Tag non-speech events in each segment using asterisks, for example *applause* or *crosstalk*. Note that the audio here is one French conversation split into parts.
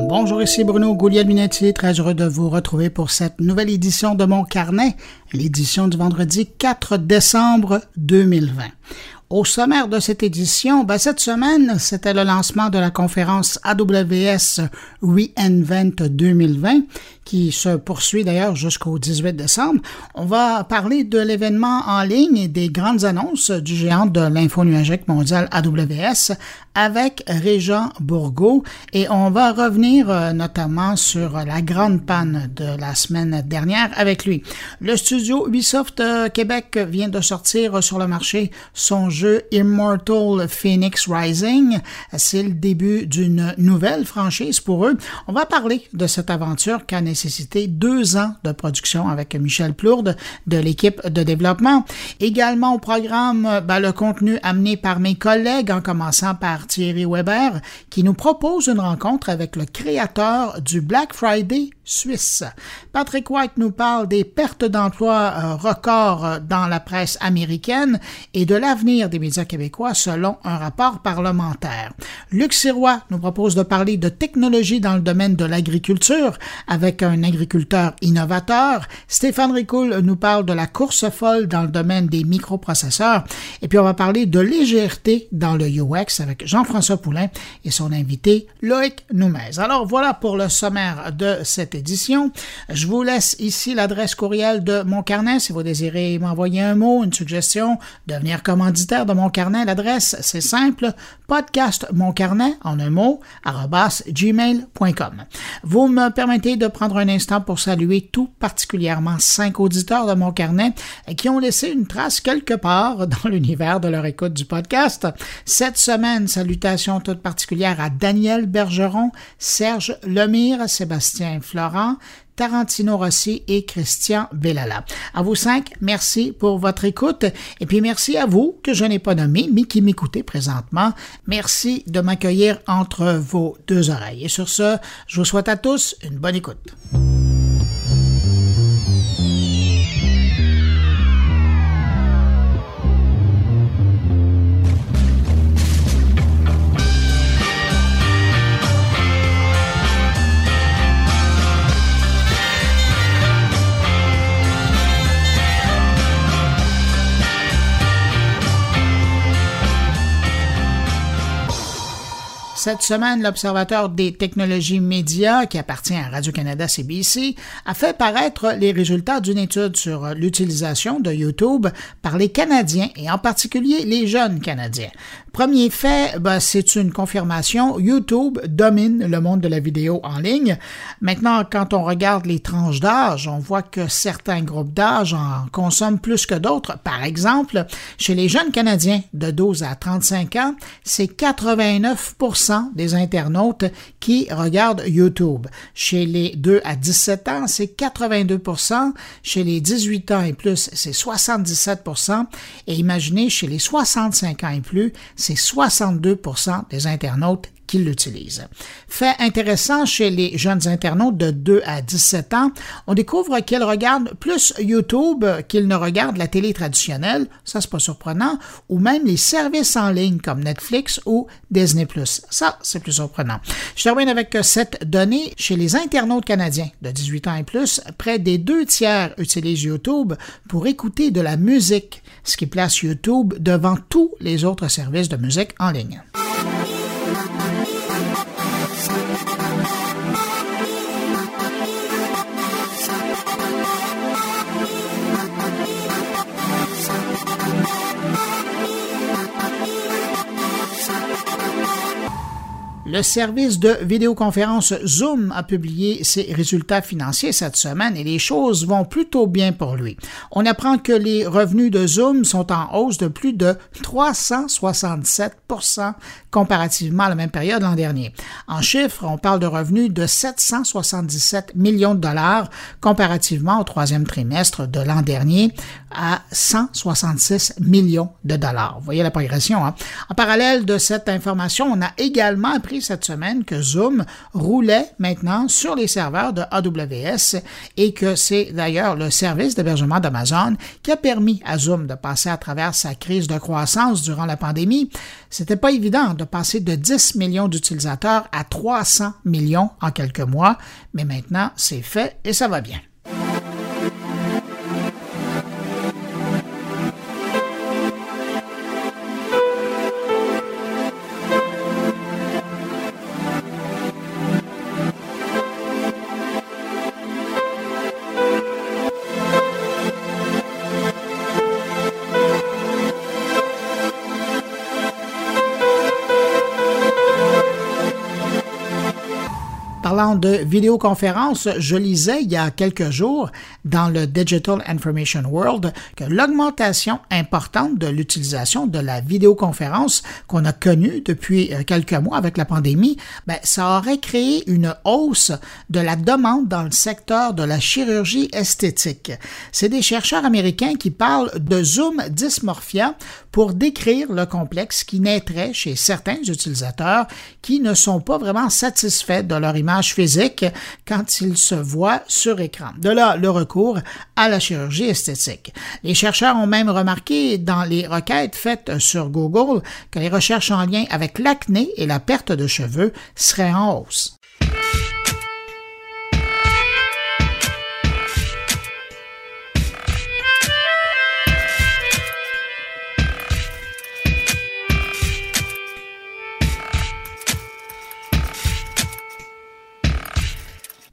Bonjour, ici Bruno Gouliel-Minetti, très heureux de vous retrouver pour cette nouvelle édition de mon carnet, l'édition du vendredi 4 décembre 2020. Au sommaire de cette édition, ben cette semaine, c'était le lancement de la conférence AWS Reinvent 2020 qui se poursuit d'ailleurs jusqu'au 18 décembre. On va parler de l'événement en ligne et des grandes annonces du géant de l'info nuagique mondial AWS avec Régent Bourgault et on va revenir euh, notamment sur la grande panne de la semaine dernière avec lui. Le studio Ubisoft euh, Québec vient de sortir sur le marché son jeu Immortal Phoenix Rising. C'est le début d'une nouvelle franchise pour eux. On va parler de cette aventure qui a nécessité deux ans de production avec Michel Plourde de l'équipe de développement. Également au programme, ben, le contenu amené par mes collègues en commençant par Thierry Weber, qui nous propose une rencontre avec le créateur du Black Friday suisse. Patrick White nous parle des pertes d'emplois euh, records euh, dans la presse américaine et de l'avenir des médias québécois selon un rapport parlementaire. Luc Sirois nous propose de parler de technologie dans le domaine de l'agriculture avec un agriculteur innovateur. Stéphane Ricoul nous parle de la course folle dans le domaine des microprocesseurs. Et puis on va parler de légèreté dans le UX avec Jean-François Poulain et son invité Loïc Noumez. Alors voilà pour le sommaire de cette édition. Je vous laisse ici l'adresse courriel de mon carnet si vous désirez m'envoyer un mot, une suggestion, devenir commanditaire de mon carnet. L'adresse, c'est simple, podcast mon carnet en un mot, gmail.com. Vous me permettez de prendre un instant pour saluer tout particulièrement cinq auditeurs de mon carnet qui ont laissé une trace quelque part dans l'univers de leur écoute du podcast. Cette semaine, Salutations toutes particulières à Daniel Bergeron, Serge Lemire, Sébastien Florent, Tarantino Rossi et Christian Bellala. À vous cinq, merci pour votre écoute et puis merci à vous que je n'ai pas nommé mais qui m'écoutez présentement. Merci de m'accueillir entre vos deux oreilles. Et sur ce, je vous souhaite à tous une bonne écoute. Cette semaine, l'Observateur des technologies médias, qui appartient à Radio-Canada CBC, a fait paraître les résultats d'une étude sur l'utilisation de YouTube par les Canadiens et en particulier les jeunes Canadiens. Premier fait, ben, c'est une confirmation. YouTube domine le monde de la vidéo en ligne. Maintenant, quand on regarde les tranches d'âge, on voit que certains groupes d'âge en consomment plus que d'autres. Par exemple, chez les jeunes Canadiens de 12 à 35 ans, c'est 89 des internautes qui regardent YouTube. Chez les 2 à 17 ans, c'est 82% Chez les 18 ans et plus, c'est 77% Et imaginez, chez les 65 ans et plus, c'est 62% des internautes l'utilisent. Fait intéressant chez les jeunes internautes de 2 à 17 ans, on découvre qu'ils regardent plus YouTube qu'ils ne regardent la télé traditionnelle, ça c'est pas surprenant, ou même les services en ligne comme Netflix ou Disney+. Ça, c'est plus surprenant. Je termine avec cette donnée. Chez les internautes canadiens de 18 ans et plus, près des deux tiers utilisent YouTube pour écouter de la musique, ce qui place YouTube devant tous les autres services de musique en ligne. Le service de vidéoconférence Zoom a publié ses résultats financiers cette semaine et les choses vont plutôt bien pour lui. On apprend que les revenus de Zoom sont en hausse de plus de 367% comparativement à la même période l'an dernier. En chiffres, on parle de revenus de 777 millions de dollars comparativement au troisième trimestre de l'an dernier, à 166 millions de dollars. Vous voyez la progression. Hein? En parallèle de cette information, on a également appris cette semaine que Zoom roulait maintenant sur les serveurs de AWS et que c'est d'ailleurs le service d'hébergement d'Amazon qui a permis à Zoom de passer à travers sa crise de croissance durant la pandémie. C'était pas évident de passer de 10 millions d'utilisateurs à 300 millions en quelques mois, mais maintenant c'est fait et ça va bien. De vidéoconférence, je lisais il y a quelques jours dans le Digital Information World que l'augmentation importante de l'utilisation de la vidéoconférence qu'on a connue depuis euh, quelques mois avec la pandémie, ben, ça aurait créé une hausse de la demande dans le secteur de la chirurgie esthétique. C'est des chercheurs américains qui parlent de zoom dysmorphia pour décrire le complexe qui naîtrait chez certains utilisateurs qui ne sont pas vraiment satisfaits de leur image physique quand il se voit sur écran. De là, le recours à la chirurgie esthétique. Les chercheurs ont même remarqué dans les requêtes faites sur Google que les recherches en lien avec l'acné et la perte de cheveux seraient en hausse.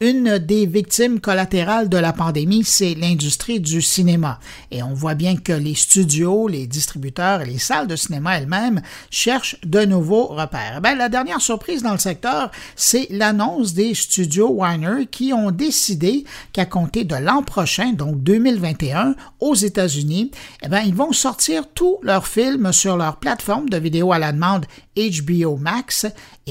Une des victimes collatérales de la pandémie, c'est l'industrie du cinéma. Et on voit bien que les studios, les distributeurs et les salles de cinéma elles-mêmes cherchent de nouveaux repères. Ben, la dernière surprise dans le secteur, c'est l'annonce des studios Warner qui ont décidé qu'à compter de l'an prochain, donc 2021, aux États-Unis, eh ils vont sortir tous leurs films sur leur plateforme de vidéo à la demande HBO Max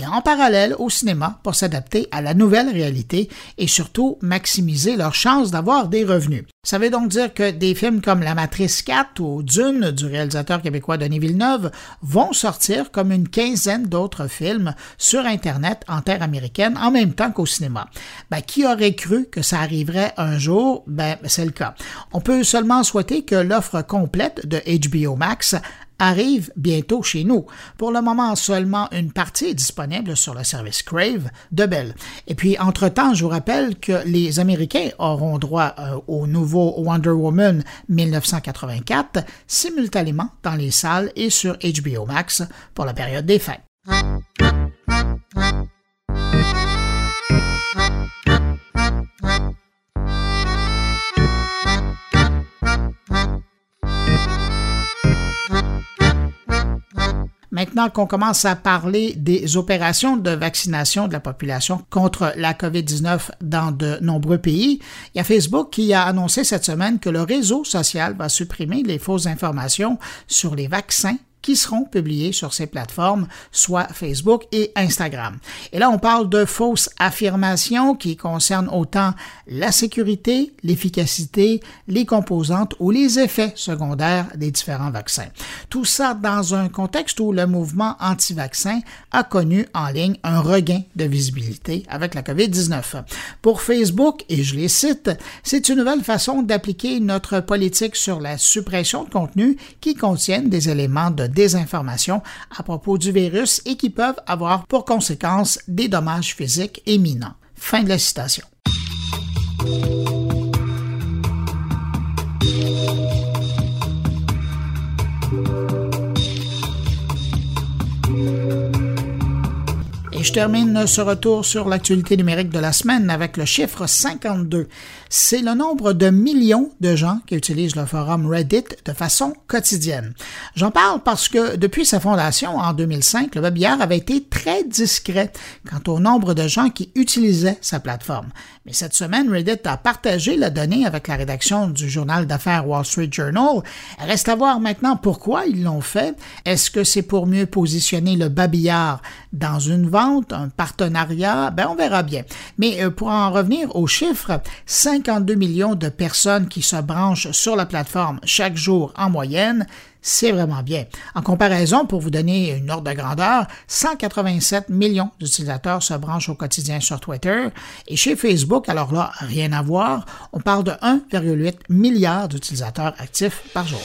en parallèle au cinéma pour s'adapter à la nouvelle réalité et surtout maximiser leurs chances d'avoir des revenus. Ça veut donc dire que des films comme La Matrice 4 ou Dune du réalisateur québécois Denis Villeneuve vont sortir comme une quinzaine d'autres films sur Internet en terre américaine en même temps qu'au cinéma. Ben, qui aurait cru que ça arriverait un jour? Ben, c'est le cas. On peut seulement souhaiter que l'offre complète de HBO Max arrive bientôt chez nous. Pour le moment, seulement une partie est disponible sur le service Crave de Bell. Et puis, entre-temps, je vous rappelle que les Américains auront droit euh, au nouveau Wonder Woman 1984 simultanément dans les salles et sur HBO Max pour la période des fêtes. Maintenant qu'on commence à parler des opérations de vaccination de la population contre la COVID-19 dans de nombreux pays, il y a Facebook qui a annoncé cette semaine que le réseau social va supprimer les fausses informations sur les vaccins qui seront publiés sur ces plateformes, soit Facebook et Instagram. Et là, on parle de fausses affirmations qui concernent autant la sécurité, l'efficacité, les composantes ou les effets secondaires des différents vaccins. Tout ça dans un contexte où le mouvement anti-vaccin a connu en ligne un regain de visibilité avec la COVID-19. Pour Facebook, et je les cite, c'est une nouvelle façon d'appliquer notre politique sur la suppression de contenus qui contiennent des éléments de désinformation à propos du virus et qui peuvent avoir pour conséquence des dommages physiques éminents. Fin de la citation. Et je termine ce retour sur l'actualité numérique de la semaine avec le chiffre 52. C'est le nombre de millions de gens qui utilisent le forum Reddit de façon quotidienne. J'en parle parce que depuis sa fondation en 2005, le webillard avait été très discret quant au nombre de gens qui utilisaient sa plateforme. Mais cette semaine, Reddit a partagé la donnée avec la rédaction du journal d'affaires Wall Street Journal. Reste à voir maintenant pourquoi ils l'ont fait. Est-ce que c'est pour mieux positionner le babillard dans une vente vente, un partenariat, ben on verra bien. Mais euh, pour en revenir aux chiffres, 52 millions de personnes qui se branchent sur la plateforme chaque jour en moyenne, c'est vraiment bien. En comparaison, pour vous donner une ordre de grandeur, 187 millions d'utilisateurs se branchent au quotidien sur Twitter. Et chez Facebook, alors là, rien à voir, on parle de 1,8 milliard d'utilisateurs actifs par jour.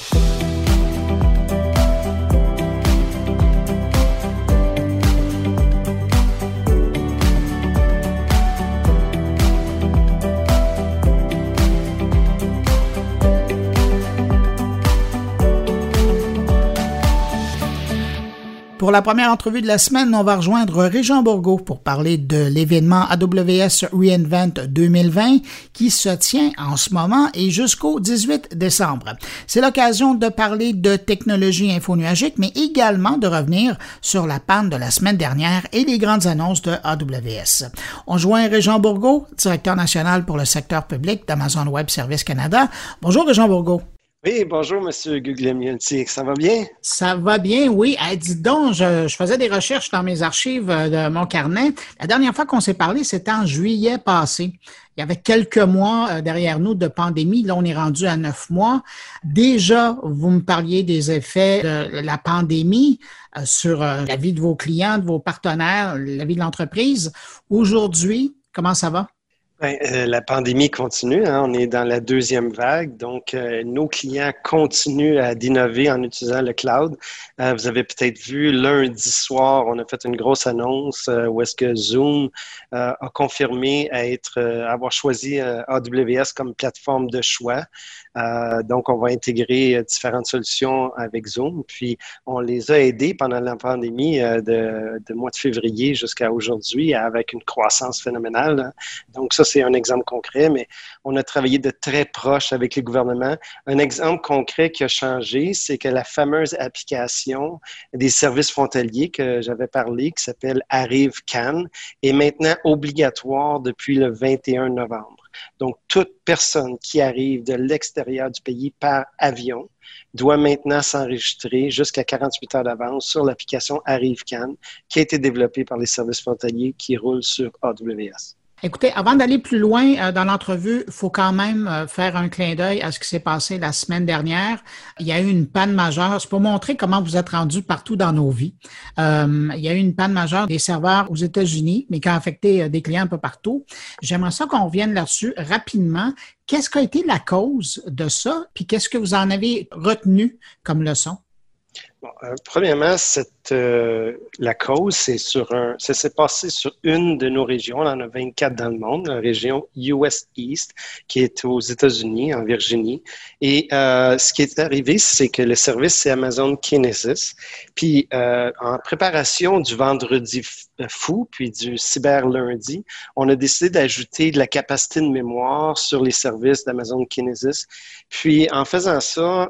Pour la première entrevue de la semaine, on va rejoindre Régent Bourgault pour parler de l'événement AWS reInvent 2020 qui se tient en ce moment et jusqu'au 18 décembre. C'est l'occasion de parler de technologie infonuagique, mais également de revenir sur la panne de la semaine dernière et les grandes annonces de AWS. On joint Régent Bourgault, directeur national pour le secteur public d'Amazon Web Services Canada. Bonjour Régent Bourgault. Oui, bonjour, M. Guglielminetti. Ça va bien? Ça va bien, oui. dis donc, je, faisais des recherches dans mes archives euh, de mon carnet. La dernière fois qu'on s'est parlé, c'était en juillet passé. Il y avait quelques mois euh, derrière nous de pandémie. Là, on est rendu à neuf mois. Déjà, vous me parliez des effets de la pandémie euh, sur la vie de vos clients, de vos partenaires, la vie de l'entreprise. Aujourd'hui, comment ça va? Ben, euh, la pandémie continue, hein. on est dans la deuxième vague, donc euh, nos clients continuent à d'innover en utilisant le cloud. Euh, vous avez peut-être vu lundi soir, on a fait une grosse annonce où est-ce que Zoom a confirmé être, avoir choisi AWS comme plateforme de choix. Euh, donc, on va intégrer euh, différentes solutions avec Zoom. Puis, on les a aidés pendant la pandémie euh, de, de, mois de février jusqu'à aujourd'hui avec une croissance phénoménale. Donc, ça, c'est un exemple concret, mais on a travaillé de très proche avec les gouvernements. Un exemple concret qui a changé, c'est que la fameuse application des services frontaliers que j'avais parlé, qui s'appelle Arrive Can, est maintenant obligatoire depuis le 21 novembre. Donc, toute personne qui arrive de l'extérieur du pays par avion doit maintenant s'enregistrer jusqu'à 48 heures d'avance sur l'application ArriveCan qui a été développée par les services frontaliers qui roulent sur AWS. Écoutez, avant d'aller plus loin euh, dans l'entrevue, il faut quand même euh, faire un clin d'œil à ce qui s'est passé la semaine dernière. Il y a eu une panne majeure. C'est pour montrer comment vous êtes rendu partout dans nos vies. Euh, il y a eu une panne majeure des serveurs aux États-Unis, mais qui a affecté des clients un peu partout. J'aimerais ça qu'on revienne là-dessus rapidement. Qu'est-ce qui a été la cause de ça? Puis qu'est-ce que vous en avez retenu comme leçon? Euh, premièrement, cette, euh, la cause, c'est sur un, ça s'est passé sur une de nos régions. On en a 24 dans le monde, la région US East, qui est aux États-Unis, en Virginie. Et euh, ce qui est arrivé, c'est que le service, c'est Amazon Kinesis. Puis, en préparation du vendredi fou, puis du cyber lundi, on a décidé d'ajouter de la capacité de mémoire sur les services d'Amazon Kinesis. Puis, en faisant ça,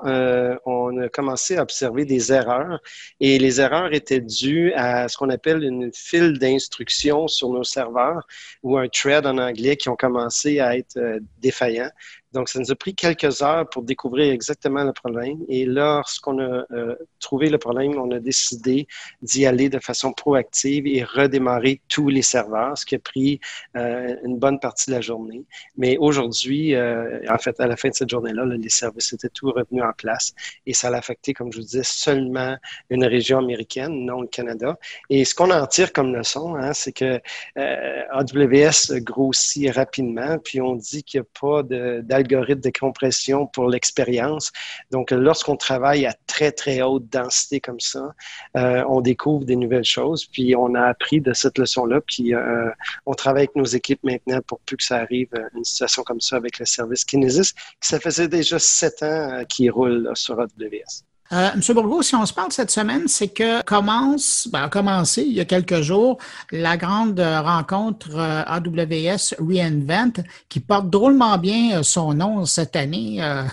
on a commencé à observer des erreurs et les erreurs étaient dues à ce qu'on appelle une file d'instructions sur nos serveurs ou un thread en anglais qui ont commencé à être euh, défaillants. Donc, ça nous a pris quelques heures pour découvrir exactement le problème. Et lorsqu'on a euh, trouvé le problème, on a décidé d'y aller de façon proactive et redémarrer tous les serveurs, ce qui a pris euh, une bonne partie de la journée. Mais aujourd'hui, euh, en fait, à la fin de cette journée-là, les services étaient tout revenus en place et ça l'a affecté, comme je vous disais, seulement une région américaine, non le Canada. Et ce qu'on en tire comme leçon, hein, c'est que AWS grossit rapidement, puis on dit qu'il n'y a pas d'algorithme algorithme de compression pour l'expérience. Donc, lorsqu'on travaille à très, très haute densité comme ça, euh, on découvre des nouvelles choses, puis on a appris de cette leçon-là, puis euh, on travaille avec nos équipes maintenant pour plus que ça arrive, euh, une situation comme ça avec le service Kinesis, ça faisait déjà sept ans qu'il roule sur AWS. Euh, Monsieur Bourgault, si on se parle cette semaine, c'est que commence, ben, a commencé il y a quelques jours la grande rencontre euh, AWS reInvent qui porte drôlement bien euh, son nom cette année. Euh,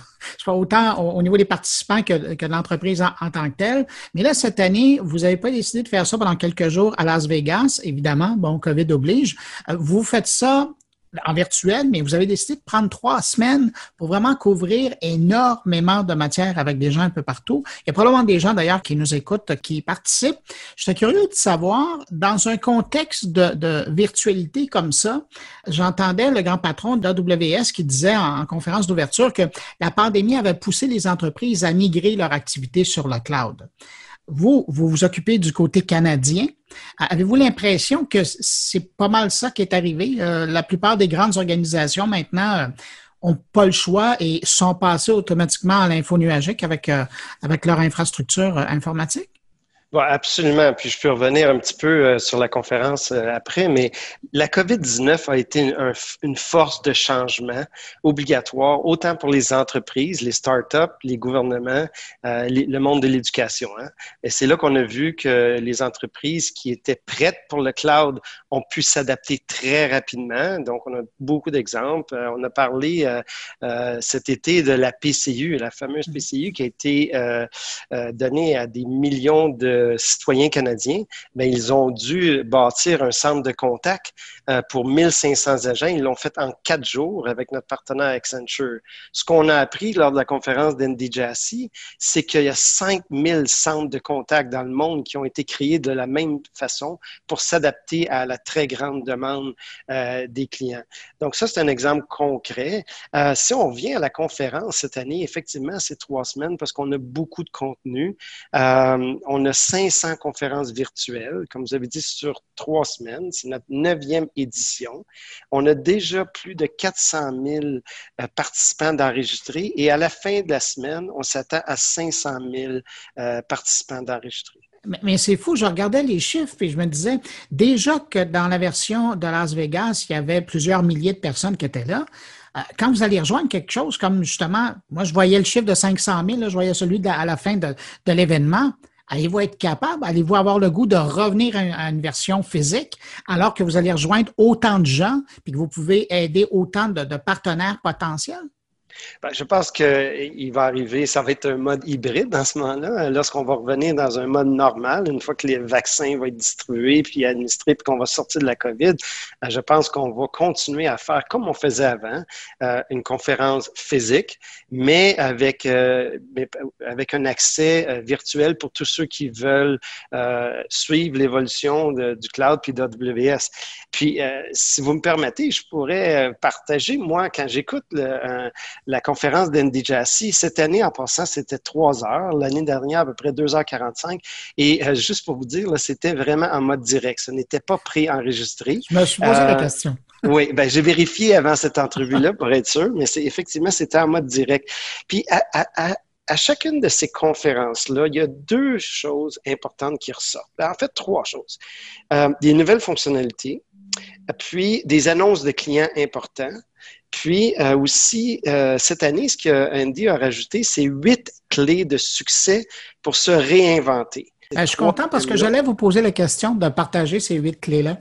autant au, niveau des participants que, que de l'entreprise en, en, tant que telle. Mais là, cette année, vous n'avez pas décidé de faire ça pendant quelques jours à Las Vegas, évidemment. Bon, COVID oblige. vous faites ça en virtuel, mais vous avez décidé de prendre trois semaines pour vraiment couvrir énormément de matière avec des gens un peu partout. Il y a probablement des gens d'ailleurs qui nous écoutent, qui participent. Je suis curieux de savoir, dans un contexte de, virtualité comme ça, j'entendais le grand patron d'AWS qui disait en, conférence d'ouverture que la pandémie avait poussé les entreprises à migrer leur activité sur le cloud. Vous, vous vous occupez du côté canadien. Avez-vous l'impression que c'est pas mal ça qui est arrivé? Euh, la plupart des grandes organisations maintenant euh, pas le choix et sont passées automatiquement à l'info nuagique avec, euh, avec leur infrastructure informatique? Bon, absolument. Puis je peux revenir un petit peu euh, sur la conférence euh, après, mais la COVID-19 a été une, force de changement obligatoire, autant pour les entreprises, les startups, les gouvernements, euh, le monde de l'éducation. Hein. Et c'est là qu'on a vu que les entreprises qui étaient prêtes pour le cloud ont pu s'adapter très rapidement. Donc, on a beaucoup d'exemples. on a parlé cet été de la PCU, la fameuse. PCU qui a été donnée à des millions de citoyens canadiens, mais ben, ils ont dû bâtir un centre de contact euh, pour 1500 agents. Ils l'ont fait en quatre jours avec notre partenaire Accenture. Ce qu'on a appris lors de la conférence d'NDJC, c'est qu'il y a 5000 centres de contact dans le monde qui ont été créés de la même façon pour s'adapter à la très grande demande euh, des clients. Donc ça, c'est un exemple concret. Euh, si on vient à la conférence cette année, effectivement, c'est trois semaines parce qu'on a beaucoup de contenu. on a 500 conférences virtuelles, comme vous avez dit, sur trois semaines. C'est notre neuvième édition. On a déjà plus de 400 000 euh, participants d'enregistrer et à la fin de la semaine, on s'attend à 500 000 euh, participants d'enregistrer. Mais, c'est fou, je regardais les chiffres et je me disais déjà que dans la version de Las Vegas, il y avait plusieurs milliers de personnes qui étaient là. Euh, quand vous allez rejoindre quelque chose comme justement, moi je voyais le chiffre de 500 000, je voyais celui à la fin de l'événement. Allez-vous être capable, allez-vous avoir le goût de revenir à une version physique alors que vous allez rejoindre autant de gens et que vous pouvez aider autant de partenaires potentiels? Ben, je pense qu'il va arriver, ça va être un mode hybride en ce moment-là, lorsqu'on va revenir dans un mode normal, une fois que les vaccins vont être distribués puis administrés puis qu'on va sortir de la COVID, euh, je pense qu'on va continuer à faire comme on faisait avant, euh, une conférence physique, mais avec, euh, avec un accès virtuel pour tous ceux qui veulent suivre l'évolution du cloud puis d'AWS. Puis, si vous me permettez, je pourrais partager, moi, quand j'écoute le, la conférence d'NDJC. Cette année, en passant, c'était trois heures. L'année dernière, à peu près 2h45. Et euh, juste pour vous dire, c'était vraiment en mode direct. Ce n'était pas pré-enregistré. Je me suis posé la euh, question. *laughs* Oui, ben, j'ai vérifié avant cette entrevue-là pour être sûr, mais c'est effectivement, c'était en mode direct. Puis, à, chacune de ces conférences-là, il y a deux choses importantes qui ressortent. Ben, en fait, trois choses. Euh, des nouvelles fonctionnalités, puis des annonces de clients importants, puis euh, aussi, euh, cette année, ce que Andy a rajouté, c'est huit clés de succès pour se réinventer. Euh, je suis content parce que j'allais vous poser la question de partager ces huit clés-là.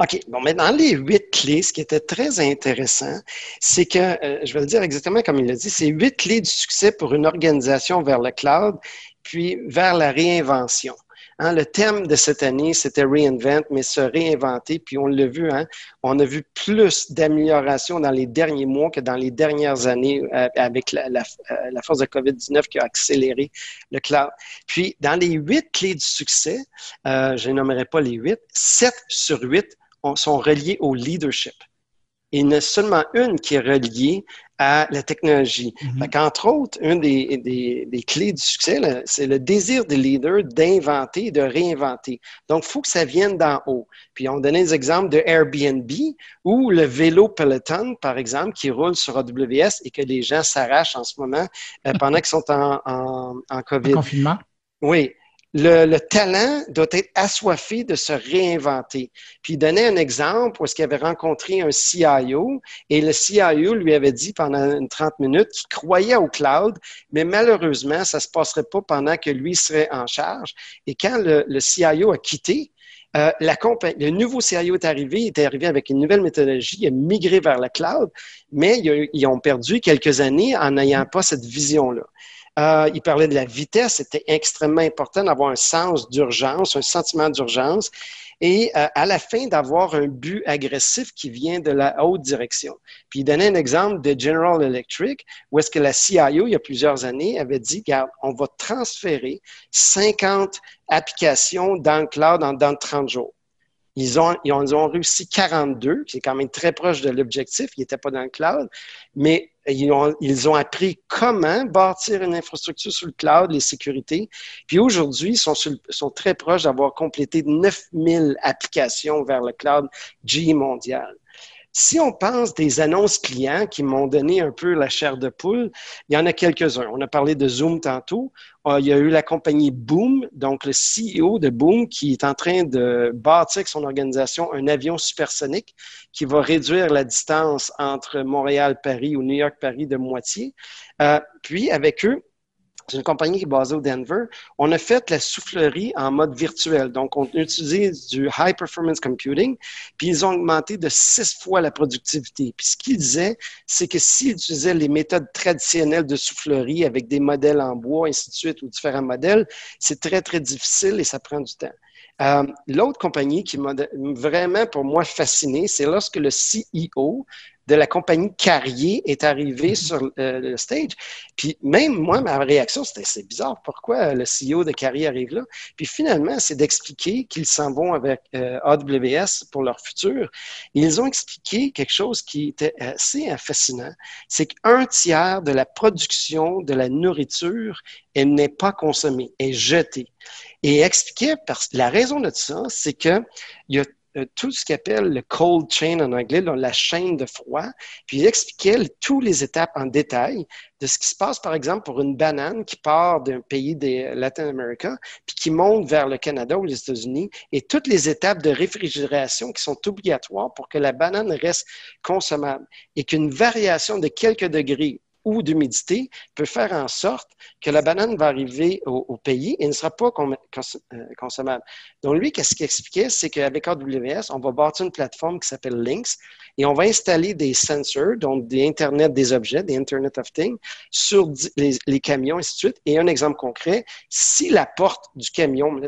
OK. Bon, mais dans les huit clés, ce qui était très intéressant, c'est que, je vais le dire exactement comme il l'a dit, c'est huit clés du succès pour une organisation vers le cloud, puis vers la réinvention. Hein, le thème de cette année, c'était Reinvent, mais se réinventer. Puis on l'a vu, hein, on a vu plus d'amélioration dans les derniers mois que dans les dernières années euh, avec la, la, euh, la, force de COVID-19 qui a accéléré le cloud. Puis dans les huit clés du succès, euh, je nommerai pas les huit, sept sur huit sont reliés au leadership. Il y en a seulement une qui est reliée à la technologie. Mm Entre autres, une des, des, des, clés du succès, c'est le désir des leaders d'inventer, de réinventer. Donc, il faut que ça vienne d'en haut. Puis, on donnait des exemples de Airbnb ou le vélo Peloton, par exemple, qui roule sur AWS et que les gens s'arrachent en ce moment euh, pendant qu'ils sont en, en, en COVID. confinement. Oui le, talent doit être assoiffé de se réinventer. Puis il donnait un exemple où est-ce qu'il avait rencontré un CIO et le CIO lui avait dit pendant une 30 minutes qu'il croyait au cloud, mais malheureusement, ça se passerait pas pendant que lui serait en charge. Et quand le, CIO a quitté, euh, le nouveau CIO est arrivé, il est arrivé avec une nouvelle méthodologie, il a migré vers le cloud, mais ils ont perdu quelques années en n'ayant pas cette vision-là. Euh, il parlait de la vitesse. C'était extrêmement important d'avoir un sens d'urgence, un sentiment d'urgence. et euh, à la fin d'avoir un but agressif qui vient de la haute direction. Puis il donnait un exemple de General Electric où est-ce que la CIO, il y a plusieurs années, avait dit, regarde, on va transférer 50 applications dans le cloud en dans 30 jours. Ils ont, ils ont, réussi 42, qui est quand même très proche de l'objectif. Ils n'étaient pas dans le cloud, mais ils ont, ils ont appris comment bâtir une infrastructure sur le cloud, les sécurités. Puis aujourd'hui, ils sont, sont très proches d'avoir complété 9000 applications vers le cloud G mondial. Si on pense des annonces clients qui m'ont donné un peu la chair de poule, il y en a quelques-uns. On a parlé de Zoom tantôt. Ah, il y a eu la compagnie Boom, donc le CEO de Boom, qui est en train de bâtir avec son organisation un avion supersonique qui va réduire la distance entre Montréal-Paris ou New York-Paris de moitié. Euh, puis, avec eux, c'est une compagnie qui est basée au Denver. On a fait la soufflerie en mode virtuel. Donc, on utilise du high performance computing, puis ils ont augmenté de six fois la productivité. Puis ce qu'ils disaient, c'est que s'ils utilisaient les méthodes traditionnelles de soufflerie avec des modèles en bois, ainsi de suite, ou différents modèles, c'est très, très difficile et ça prend du temps. Euh, L'autre compagnie qui m'a vraiment, pour moi, fasciné, c'est lorsque le CEO de la compagnie Carrier est arrivé mhm. sur euh, le stage. Puis même moi, ma réaction, c'était c'est bizarre, pourquoi le CEO de Carrier arrive là? Puis finalement, c'est d'expliquer qu'ils s'en vont avec euh, AWS pour leur futur. Ils ont expliqué quelque chose qui était assez fascinant, c'est qu'un tiers de la production de la nourriture, elle n'est pas consommée, est jetée. Et expliquer, parce que la raison de ça, c'est que il y a euh, tout ce qu'il appelle le cold chain en anglais, la chaîne de froid, puis il expliquait toutes les étapes en détail de ce qui se passe, par exemple, pour une banane qui part d'un pays de Latin America, puis qui monte vers le Canada ou les États-Unis, et toutes les étapes de réfrigération qui sont obligatoires pour que la banane reste consommable, et qu'une variation de quelques degrés ou d'humidité peut faire en sorte que la banane va arriver au, pays et ne sera pas euh, consommable. Donc, lui, qu'est-ce qu'il expliquait? C'est qu'avec AWS, on va bâtir une plateforme qui s'appelle Lynx et on va installer des sensors, donc des Internet des objets, des Internet of Things, sur les, camions, et ainsi de. Et un exemple concret, si la porte du camion,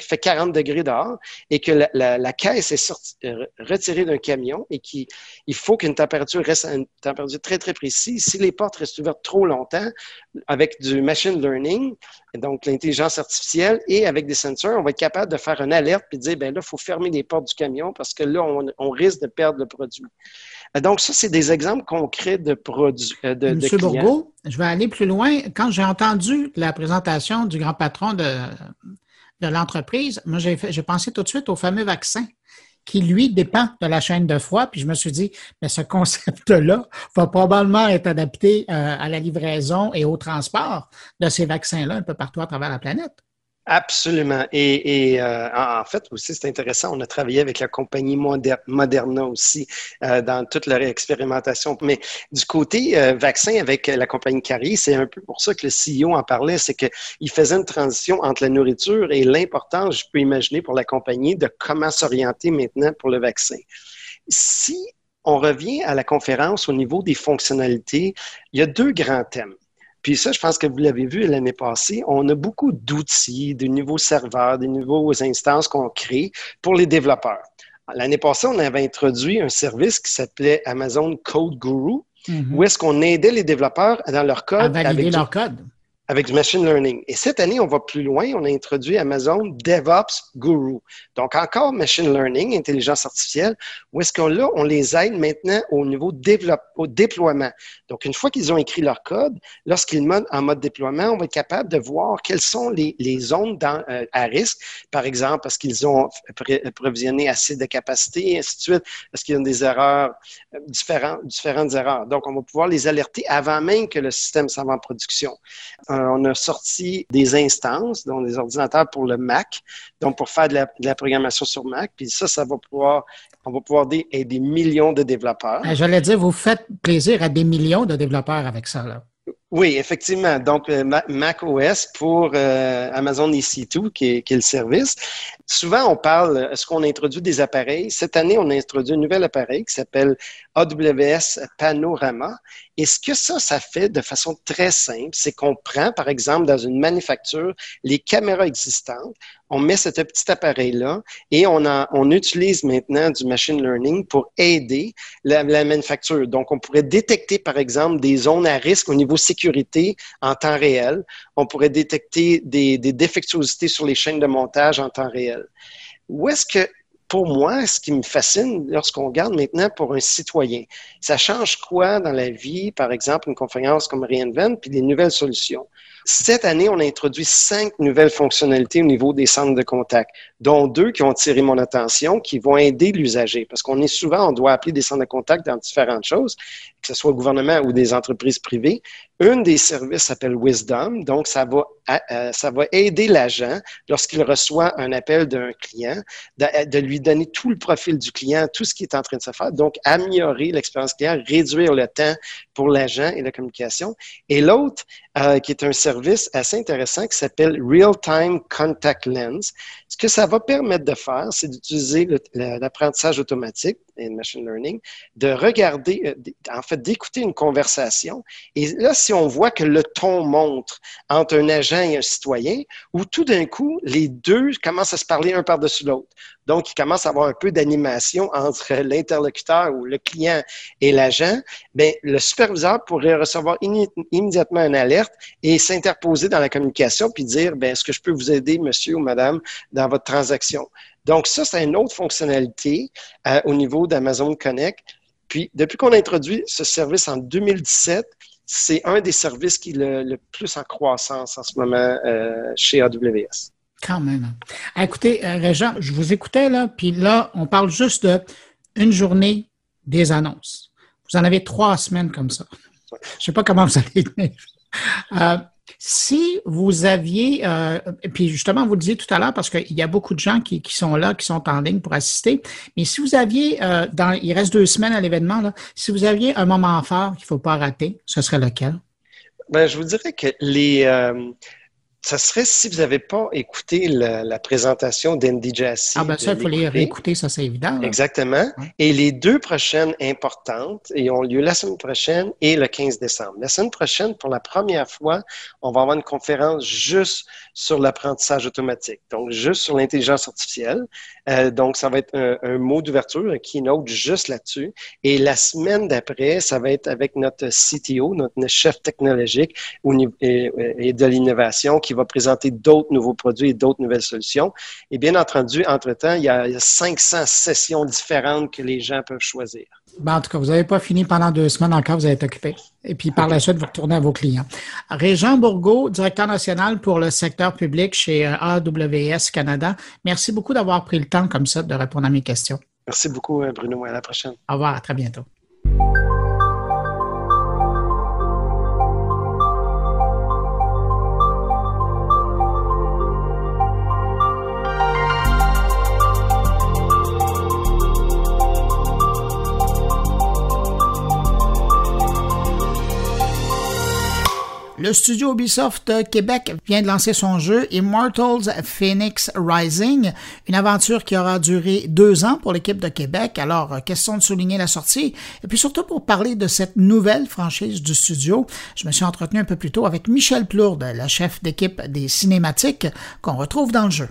fait 40 degrés dehors et que la, caisse est euh, retirée d'un camion et qu'il faut qu'une température reste à une température très, très précise, si les portes restent ouvertes trop longtemps avec du machine learning, donc l'intelligence artificielle, et avec des sensors, on va être capable de faire une alerte et de dire, ben là, il faut fermer les portes du camion parce que là, on, risque de perdre le produit. Donc, ça, c'est des exemples concrets de produits. Euh, de, Monsieur Bourgault, je vais aller plus loin. Quand j'ai entendu la présentation du grand patron de, de l'entreprise, moi, j'ai pensé tout de suite au fameux vaccin qui, lui, dépend de la chaîne de froid. Puis je me suis dit, mais ce concept-là va probablement être adapté euh, à la livraison et au transport de ces vaccins-là un peu partout à travers la planète. Absolument. Et, euh, en fait, aussi, c'est intéressant, on a travaillé avec la compagnie Moderna aussi euh, dans toute leur expérimentation. Mais du côté euh, vaccin avec la compagnie Carrier, c'est un peu pour ça que le CEO en parlait, c'est qu'il faisait une transition entre la nourriture et l'importance, je peux imaginer, pour la compagnie de comment s'orienter maintenant pour le vaccin. Si on revient à la conférence au niveau des fonctionnalités, il y a deux grands thèmes. Puis ça, je pense que vous l'avez vu l'année passée, on a beaucoup d'outils, de nouveaux serveurs, des nouveaux instances qu'on crée pour les développeurs. L'année passée, on avait introduit un service qui s'appelait Amazon Code Guru, mm-hmm. où est-ce qu'on aidait les développeurs dans leur code. À valider leur code avec du machine learning. Et cette année, on va plus loin. On a introduit Amazon DevOps Guru. Donc, encore machine learning, intelligence artificielle, où est-ce qu'on là, on les aide maintenant au niveau au déploiement. Donc, une fois qu'ils ont écrit leur code, lorsqu'ils montent en mode déploiement, on va être capable de voir quelles sont les, zones euh, à risque. Par exemple, parce qu'ils ont provisionné assez de capacité, et ainsi de suite, parce qu'il y a des erreurs, euh, différentes, différentes erreurs? Donc, on va pouvoir les alerter avant même que le système s'en va en production. Euh, on a sorti des instances, dont des ordinateurs pour le Mac, donc pour faire de la, programmation sur Mac. Puis ça, ça va pouvoir, on va pouvoir aider des millions de développeurs. Ben, j'allais dire, vous faites plaisir à des millions de développeurs avec ça. Là. Oui, effectivement. Donc, euh, Mac OS pour euh, Amazon EC2, qui est, qui est, le service. Souvent, on parle, est-ce qu'on introduit des appareils? Cette année, on a introduit un nouvel appareil qui s'appelle AWS Panorama. Et ce que ça, ça fait de façon très simple, c'est qu'on prend, par exemple, dans une manufacture, les caméras existantes, on met ce petit appareil-là et on, utilise maintenant du machine learning pour aider la, manufacture. Donc, on pourrait détecter, par exemple, des zones à risque au niveau sécurité en temps réel. On pourrait détecter des, des défectuosités sur les chaînes de montage en temps réel. Où est-ce que pour moi, ce qui me fascine lorsqu'on regarde maintenant pour un citoyen, ça change quoi dans la vie, par exemple, une conférence comme Reinvent, puis des nouvelles solutions? Cette année, on a introduit cinq nouvelles fonctionnalités au niveau des centres de contact, dont deux qui ont attiré mon attention, qui vont aider l'usager. Parce qu'on est souvent, on doit appeler des centres de contact dans différentes choses, que ce soit au gouvernement ou des entreprises privées. Un des services s'appelle Wisdom, donc ça va, euh, ça va aider l'agent lorsqu'il reçoit un appel d'un client, de, de, lui donner tout le profil du client, tout ce qui est en train de se faire, donc améliorer l'expérience client, réduire le temps pour l'agent et la communication. Et l'autre, euh, qui est un service assez intéressant qui s'appelle Real-Time Contact Lens. Ce que ça va permettre de faire, c'est d'utiliser l'apprentissage automatique et machine learning, de regarder, euh, en fait, d'écouter une conversation. Et là, si on voit que le ton montre entre un agent et un citoyen, ou tout d'un coup, les deux commencent à se parler un par-dessus l'autre. Donc, il commence à avoir un peu d'animation entre *laughs* l'interlocuteur ou le client et l'agent. Bien, le superviseur pourrait recevoir immédiatement une alerte et s'interposer dans la communication puis dire, bien, est-ce que je peux vous aider, monsieur ou madame, dans votre transaction? Donc, ça, c'est une autre fonctionnalité euh, au niveau d'Amazon Connect. Puis, depuis qu'on a introduit ce service en 2017, c'est un des services qui est le, plus en croissance en ce moment euh, chez AWS. Quand même. Écoutez, euh, Régent, je vous écoutais là, puis là, on parle juste de une journée des annonces. Vous en avez trois semaines comme ça. Je ne sais pas comment vous allez euh, si vous aviez, euh, puis justement, vous le disiez tout à l'heure, parce qu'il y a beaucoup de gens qui, sont là, qui sont en ligne pour assister, mais si vous aviez, dans, il reste deux semaines à l'événement, si vous aviez un moment fort qu'il ne faut pas rater, ce serait lequel? Ben, je vous dirais que les, ça serait si vous n'avez pas écouté la, présentation d'Andy Jassy. Ah ben ça, il faut les réécouter, ça c'est évident. Exactement. Et les deux prochaines importantes et ont lieu la semaine prochaine et le 15 décembre. La semaine prochaine, pour la première fois, on va avoir une conférence juste sur l'apprentissage automatique, donc juste sur l'intelligence artificielle. Euh, donc, ça va être un, mot d'ouverture, un keynote juste là-dessus. Et la semaine d'après, ça va être avec notre CTO, notre chef technologique et de l'innovation qui va présenter d'autres nouveaux produits et d'autres nouvelles solutions. Et bien entendu, entre-temps, il y a 500 sessions différentes que les gens peuvent choisir. Ben, en tout cas, vous n'avez pas fini pendant deux semaines encore, vous êtes occupé. Et puis par la suite, vous retournez à vos clients. Régent Bourgault, directeur national pour le secteur public chez euh, AWS Canada, merci beaucoup d'avoir pris le temps comme ça de répondre à mes questions. Merci beaucoup, euh, Bruno. À la prochaine. Au revoir, à très bientôt. Le studio Ubisoft Québec vient de lancer son jeu Immortals Phoenix Rising, une aventure qui aura duré deux ans pour l'équipe de Québec. Alors, question de souligner la sortie. Et puis surtout pour parler de cette nouvelle franchise du studio, je me suis entretenu un peu plus tôt avec Michel Plourde, la chef d'équipe des cinématiques qu'on retrouve dans le jeu.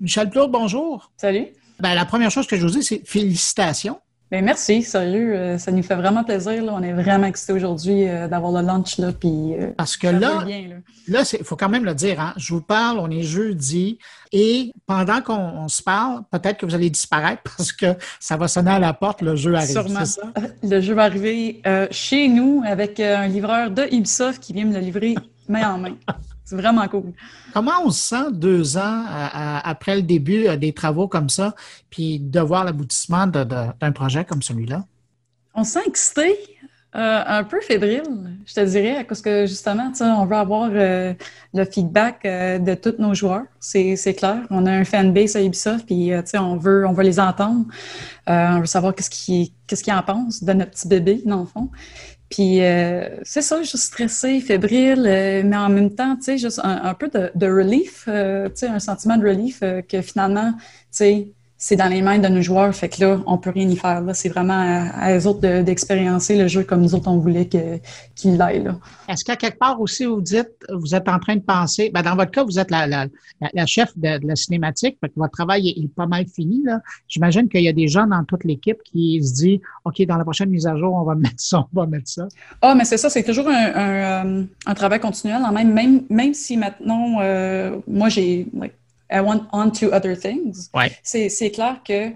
Michel Plourde, bonjour. Salut. Ben, la première chose que je vous dis, c'est félicitations. Bien, merci, sérieux, euh, ça nous fait vraiment plaisir. On est vraiment excités aujourd'hui euh, d'avoir le lunch là, puis euh, parce que là, là, il faut quand même le dire. Hein, je vous parle, on est jeudi et pendant qu'on se parle, peut-être que vous allez disparaître *laughs* parce que ça va sonner à la porte, le jeu arrive. Sûrement. *laughs* Le jeu va arriver chez nous avec un livreur de Ubisoft qui vient me le livrer main en main. C'est vraiment cool. Comment on se sent deux ans après le début euh, des travaux comme ça, puis de voir l'aboutissement d'un projet comme celui-là? On se sent excité, euh, un peu fébrile, je te dirais, parce que justement, on veut avoir euh, le feedback de tous nos joueurs. C'est clair. On a un fanbase à Ubisoft, puis on veut, on veut les entendre. on veut savoir qu'est-ce qu'ils en pensent de notre petit bébé, dans le fond. Puis euh, c'est ça, je suis stressée, fébrile, euh, mais en même temps, tu sais, juste un, peu de, relief, euh, tu sais, un sentiment de relief que finalement, tu sais, c'est dans les mains de nos joueurs, fait que là, on peut rien y faire. Là, c'est vraiment à, eux autres d'expériencer le jeu comme nous autres on voulait qu'il l'aille. Est-ce qu'à quelque part aussi vous dites, vous êtes en train de penser, ben dans votre cas, vous êtes la, la, la chef de, la cinématique, fait que votre travail est, pas mal fini. Là. J'imagine qu'il y a des gens dans toute l'équipe qui se disent, OK, dans la prochaine mise à jour, on va *laughs* mettre ça, on va mettre ça. Ah, mais c'est ça, c'est toujours un, un, un, travail continuel. Même, même, même si maintenant, euh, moi, j'ai want on to other things. C'est clair que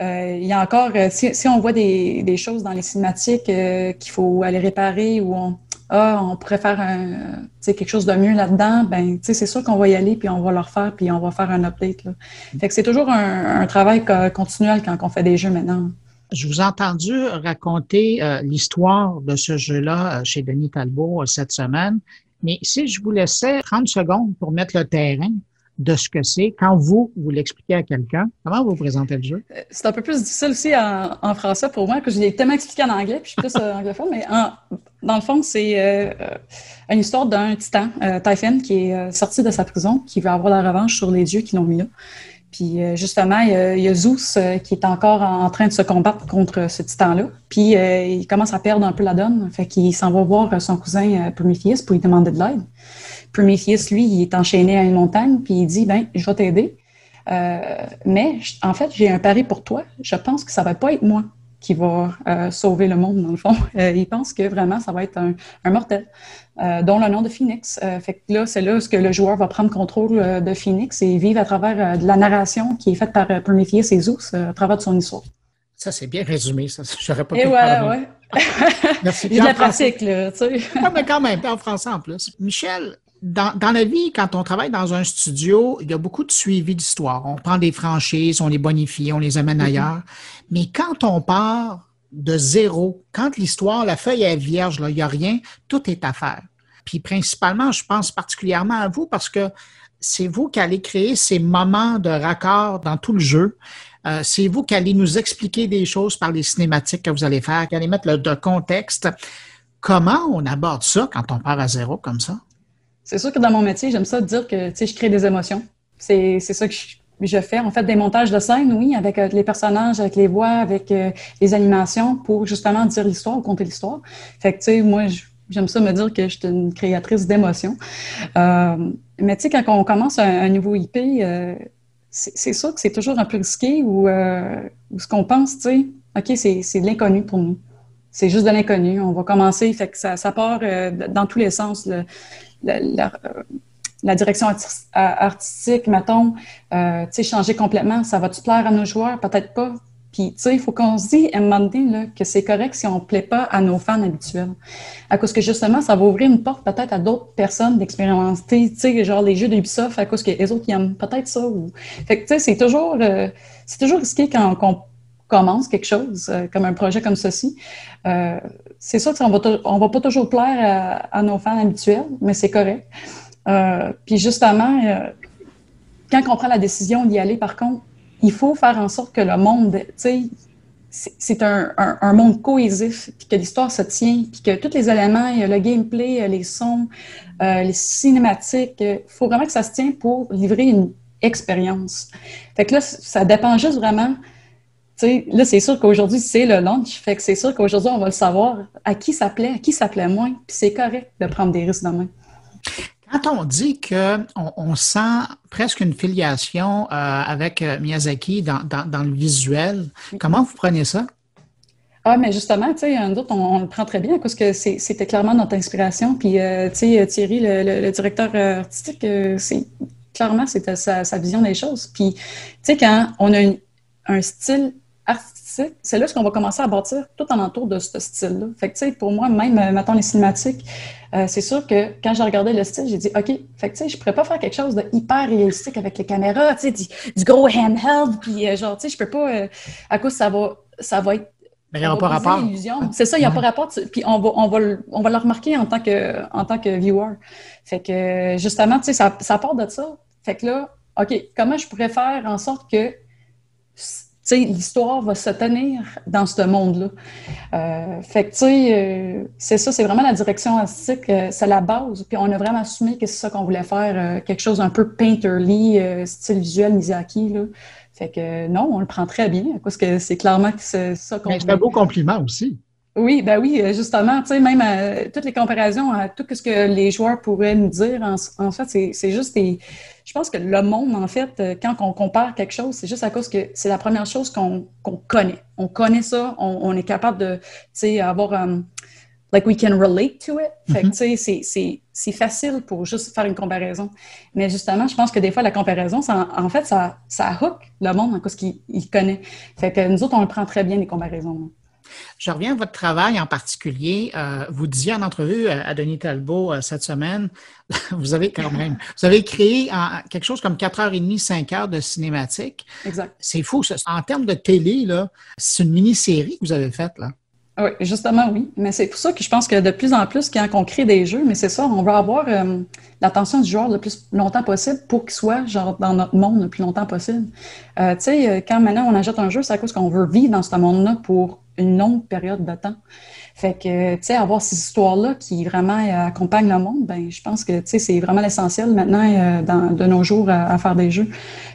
euh, il y a encore, euh, si, si on voit des, des, choses dans les cinématiques euh, qu'il faut aller réparer ou on, ah, on pourrait faire un, quelque chose de mieux là-dedans, ben, c'est sûr qu'on va y aller, puis on va le refaire, puis on va faire un update. Là. Fait que c'est toujours un, un, travail continuel quand on fait des jeux maintenant. Je vous ai entendu raconter l'histoire de ce jeu-là chez Denis Talbot cette semaine, mais si je vous laissais 30 secondes pour mettre le terrain, de ce que c'est quand vous, vous l'expliquez à quelqu'un. Comment vous présentez le jeu? Euh, c'est un peu plus difficile aussi en, français pour moi, que je l'ai tellement expliqué en anglais, puis je suis plus euh, anglophone, mais dans le fond, c'est euh, une histoire d'un titan, Typhon, qui est sorti de sa prison, qui veut avoir la revanche sur les dieux qui l'ont mis là. Puis justement, il y, a, Zeus qui est encore en, train de se combattre contre ce titan-là. Puis il commence à perdre un peu la donne. Fait qu'il s'en va voir son cousin Prometheus pour lui demander de l'aide. Prometheus, lui, il est enchaîné à une montagne, puis il dit, ben, je vais t'aider. Euh, mais en fait, j'ai un pari pour toi. Je pense que ça va pas être moi qui va euh, sauver le monde, dans le fond. *laughs* Euh, il pense que vraiment, ça va être un, mortel, dont le nom de Phoenix. fait que là, c'est là où le joueur va prendre contrôle de Phoenix et vivre à travers de la narration qui est faite par Prometheus et Zeus à travers de son histoire. Ça, c'est bien résumé. Ça, *laughs* j'aurais pas Et voilà, ouais. *laughs* Merci. De la pratique, là, tu sais. Ah, mais quand même, en français en plus. Michel, dans, la vie, quand on travaille dans un studio, il y a beaucoup de suivi d'histoire. On prend des franchises, on les bonifie, on les amène mm-hmm. ailleurs. Mais quand on part de zéro, quand l'histoire, la feuille est vierge, il n'y a rien, tout est à faire. Puis principalement, je pense particulièrement à vous parce que c'est vous qui allez créer ces moments de raccord dans tout le jeu. Euh, c'est vous qui allez nous expliquer des choses par les cinématiques que vous allez faire, qui allez mettre le contexte. Comment on aborde ça quand on part à zéro comme ça? C'est sûr que dans mon métier, j'aime ça dire que je crée des émotions. C'est ça que je, fais. En fait, des montages de scène, oui, avec euh, les personnages, avec les voix, avec euh, les animations pour justement dire l'histoire ou compter l'histoire. Fait que, tu sais, moi, j'aime ça me dire que je suis une créatrice d'émotions. Euh, mais tu sais, quand on commence un, nouveau IP, c'est sûr que c'est toujours un peu risqué ou, ce qu'on pense, tu sais, OK, c'est de l'inconnu pour nous. C'est juste de l'inconnu. On va commencer, fait que ça, part dans tous les sens. La, la, direction artistique, mettons, euh, tu sais, changer complètement, ça va-tu plaire à nos joueurs? Peut-être pas. Puis, tu sais, il faut qu'on se dise à un là, que c'est correct si on ne plaît pas à nos fans habituels. À cause que justement, ça va ouvrir une porte peut-être à d'autres personnes d'expérimenter, tu sais, genre les jeux d'Ubisoft, à cause que les autres, aiment peut-être ça. Ou... Fait que, tu sais, c'est toujours, euh, c'est toujours risqué quand on commence quelque chose, euh, comme un projet comme ceci. Euh, c'est sûr qu'on on va pas toujours plaire à, nos fans habituels, mais c'est correct. Euh, puis justement, quand on prend la décision d'y aller, par contre, il faut faire en sorte que le monde, tu sais, c'est un, un, monde cohésif, puis que l'histoire se tient, puis que tous les éléments, le gameplay, les sons, les cinématiques, il faut vraiment que ça se tienne pour livrer une expérience. Fait que là, ça dépend juste vraiment là, c'est sûr qu'aujourd'hui, c'est le launch. Fait que c'est sûr qu'aujourd'hui, on va le savoir à qui ça plaît, à qui ça plaît moins. Puis c'est correct de prendre des risques demain. Quand on dit qu'on on sent presque une filiation euh, avec euh, Miyazaki dans, le visuel, comment vous prenez ça? Ah, mais justement, tu sais, on, on, le prend très bien parce que c'était clairement notre inspiration. Puis, euh, tu sais, Thierry, le, directeur artistique, c'est clairement, c'était sa, vision des choses. Puis, tu sais, quand on a un style artistique, c'est là qu'on va commencer à bâtir tout en entour de ce style-là. Fait que, tu sais, pour moi, même, euh, mettons, les cinématiques, euh, c'est sûr que quand j'ai regardé le style, j'ai dit, OK, fait que, tu sais, je pourrais pas faire quelque chose de hyper réalistique avec les caméras, tu sais, du, gros handheld, puis euh, genre, tu sais, je peux pas, à cause ça va, ça va être mais il n'y a pas rapport. C'est ça, il n'y a pas rapport. Puis on va, on, va le, on va le remarquer en tant que, en tant que viewer. Fait que justement, tu sais, ça, ça part de ça. Fait que là, OK, comment je pourrais faire en sorte que l'histoire va se tenir dans ce monde-là. Euh, fait que, tu sais, euh, c'est ça, c'est vraiment la direction artistique, euh, c'est la base. Puis on a vraiment assumé que c'est ça qu'on voulait faire, quelque chose un peu painterly, style visuel Miyazaki, là. Fait que non, on le prend très bien, parce que c'est clairement que c'est ça qu'on. C'est un beau compliment aussi. Oui, ben oui, justement, tu sais, même euh, toutes les comparaisons à tout ce que les joueurs pourraient nous dire, en, fait, c'est juste des. Je pense que le monde, en fait, euh, quand on compare quelque chose, c'est juste à cause que c'est la première chose qu'on connaît. On connaît ça, on, est capable de, tu sais, avoir. Um, like we can relate to it. Fait que, mm-hmm. tu sais, c'est facile pour juste faire une comparaison. Mais justement, je pense que des fois, la comparaison, ça, en fait, ça, ça hook le monde en cause qu'il connaît. Fait que nous autres, on le prend très bien, les comparaisons. Je reviens à votre travail en particulier. Euh, vous disiez en entrevue à Denis Talbot euh, cette semaine, *laughs* vous avez quand même, vous avez créé quelque chose comme 4h30, 5 heures de cinématique. Exact. C'est fou. Ça. En termes de télé, là, c'est une mini-série que vous avez faite, là. Oui, justement, oui. Mais c'est pour ça que je pense que de plus en plus, quand on crée des jeux, mais c'est ça, on va avoir euh, l'attention du joueur le plus longtemps possible pour qu'il soit genre dans notre monde le plus longtemps possible. tu sais, quand maintenant on achète un jeu, c'est à cause qu'on veut vivre dans ce monde-là pour une longue période de temps. Fait que, tu sais, avoir ces histoires-là qui vraiment euh, accompagnent le monde, ben, je pense que, tu sais, c'est vraiment l'essentiel maintenant euh, dans, de nos jours à, faire des jeux.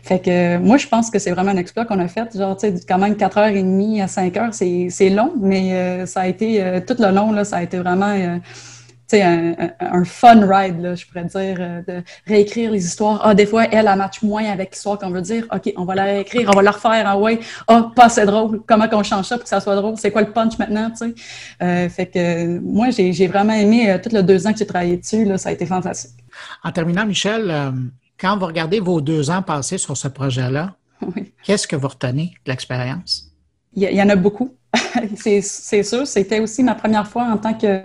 Fait que, moi, je pense que c'est vraiment un exploit qu'on a fait. Genre, tu sais, quand même 4h30 à 5h, c'est long, mais euh, ça a été, tout le long, là, ça a été vraiment un, un, fun ride, là, je pourrais dire, euh, de réécrire les histoires. Ah, des fois, elle, elle match moins avec l'histoire qu'on veut dire. OK, on va la réécrire, on va la refaire. Ah ouais, ah, pas assez drôle. Comment qu'on change ça pour que ça soit drôle? C'est quoi le punch maintenant, tu sais? Euh, fait que moi, j'ai vraiment aimé, euh, tout le deux ans que j'ai travaillé dessus, là, ça a été fantastique. En terminant, Michel, quand vous regardez vos deux ans passés sur ce projet-là, *laughs* qu'est-ce que vous retenez de l'expérience? Il y, en a beaucoup. *laughs* c'est sûr. C'était aussi ma première fois en tant que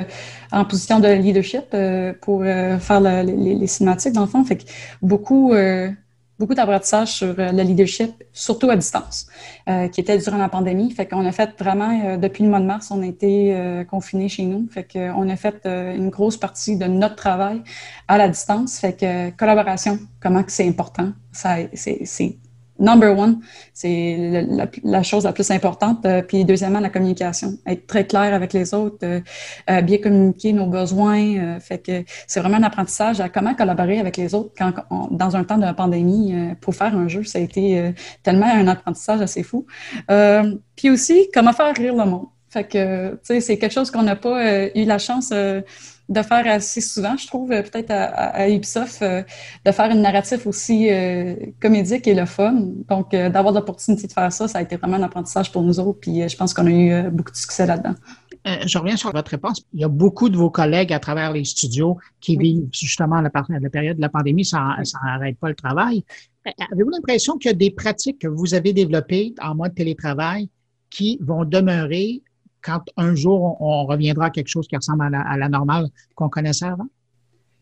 en position de leadership euh, pour euh, faire les, cinématiques, dans le fond. Fait que beaucoup, euh, beaucoup d'apprentissage sur le leadership, surtout à distance, qui était durant la pandémie. Fait qu'on a fait vraiment, depuis le mois de mars, on a été confinés chez nous. Fait qu'on a fait une grosse partie de notre travail à la distance. Fait que collaboration, comment que c'est important. Ça, c'est number one, c'est la, chose la plus importante. Euh, puis deuxièmement, la communication. Être très clair avec les autres, euh, euh, bien communiquer nos besoins. fait que c'est vraiment un apprentissage à comment collaborer avec les autres quand dans un temps de pandémie pour faire un jeu. Ça a été tellement un apprentissage assez fou. puis aussi, comment faire rire le monde. Fait que, tu sais, c'est quelque chose qu'on n'a pas eu la chance de faire assez souvent, je trouve, peut-être à, Ubisoft, euh, de faire une narrative aussi euh, comédique et le fun. Donc, euh, d'avoir l'opportunité de faire ça, ça a été vraiment un apprentissérieur pour nous autres, puis je pense qu'on a eu beaucoup de succès là-dedans. je reviens sur votre réponse. Il y a beaucoup de vos collègues à travers les studios qui vivent justement la, la, période de la pandémie, ça n'arrête pas le travail. Avez-vous l'impression qu'il y a des pratiques que vous avez développées en mode télétravail qui vont demeurer quand un jour on, reviendra à quelque chose qui ressemble à la, normale qu'on connaissait avant?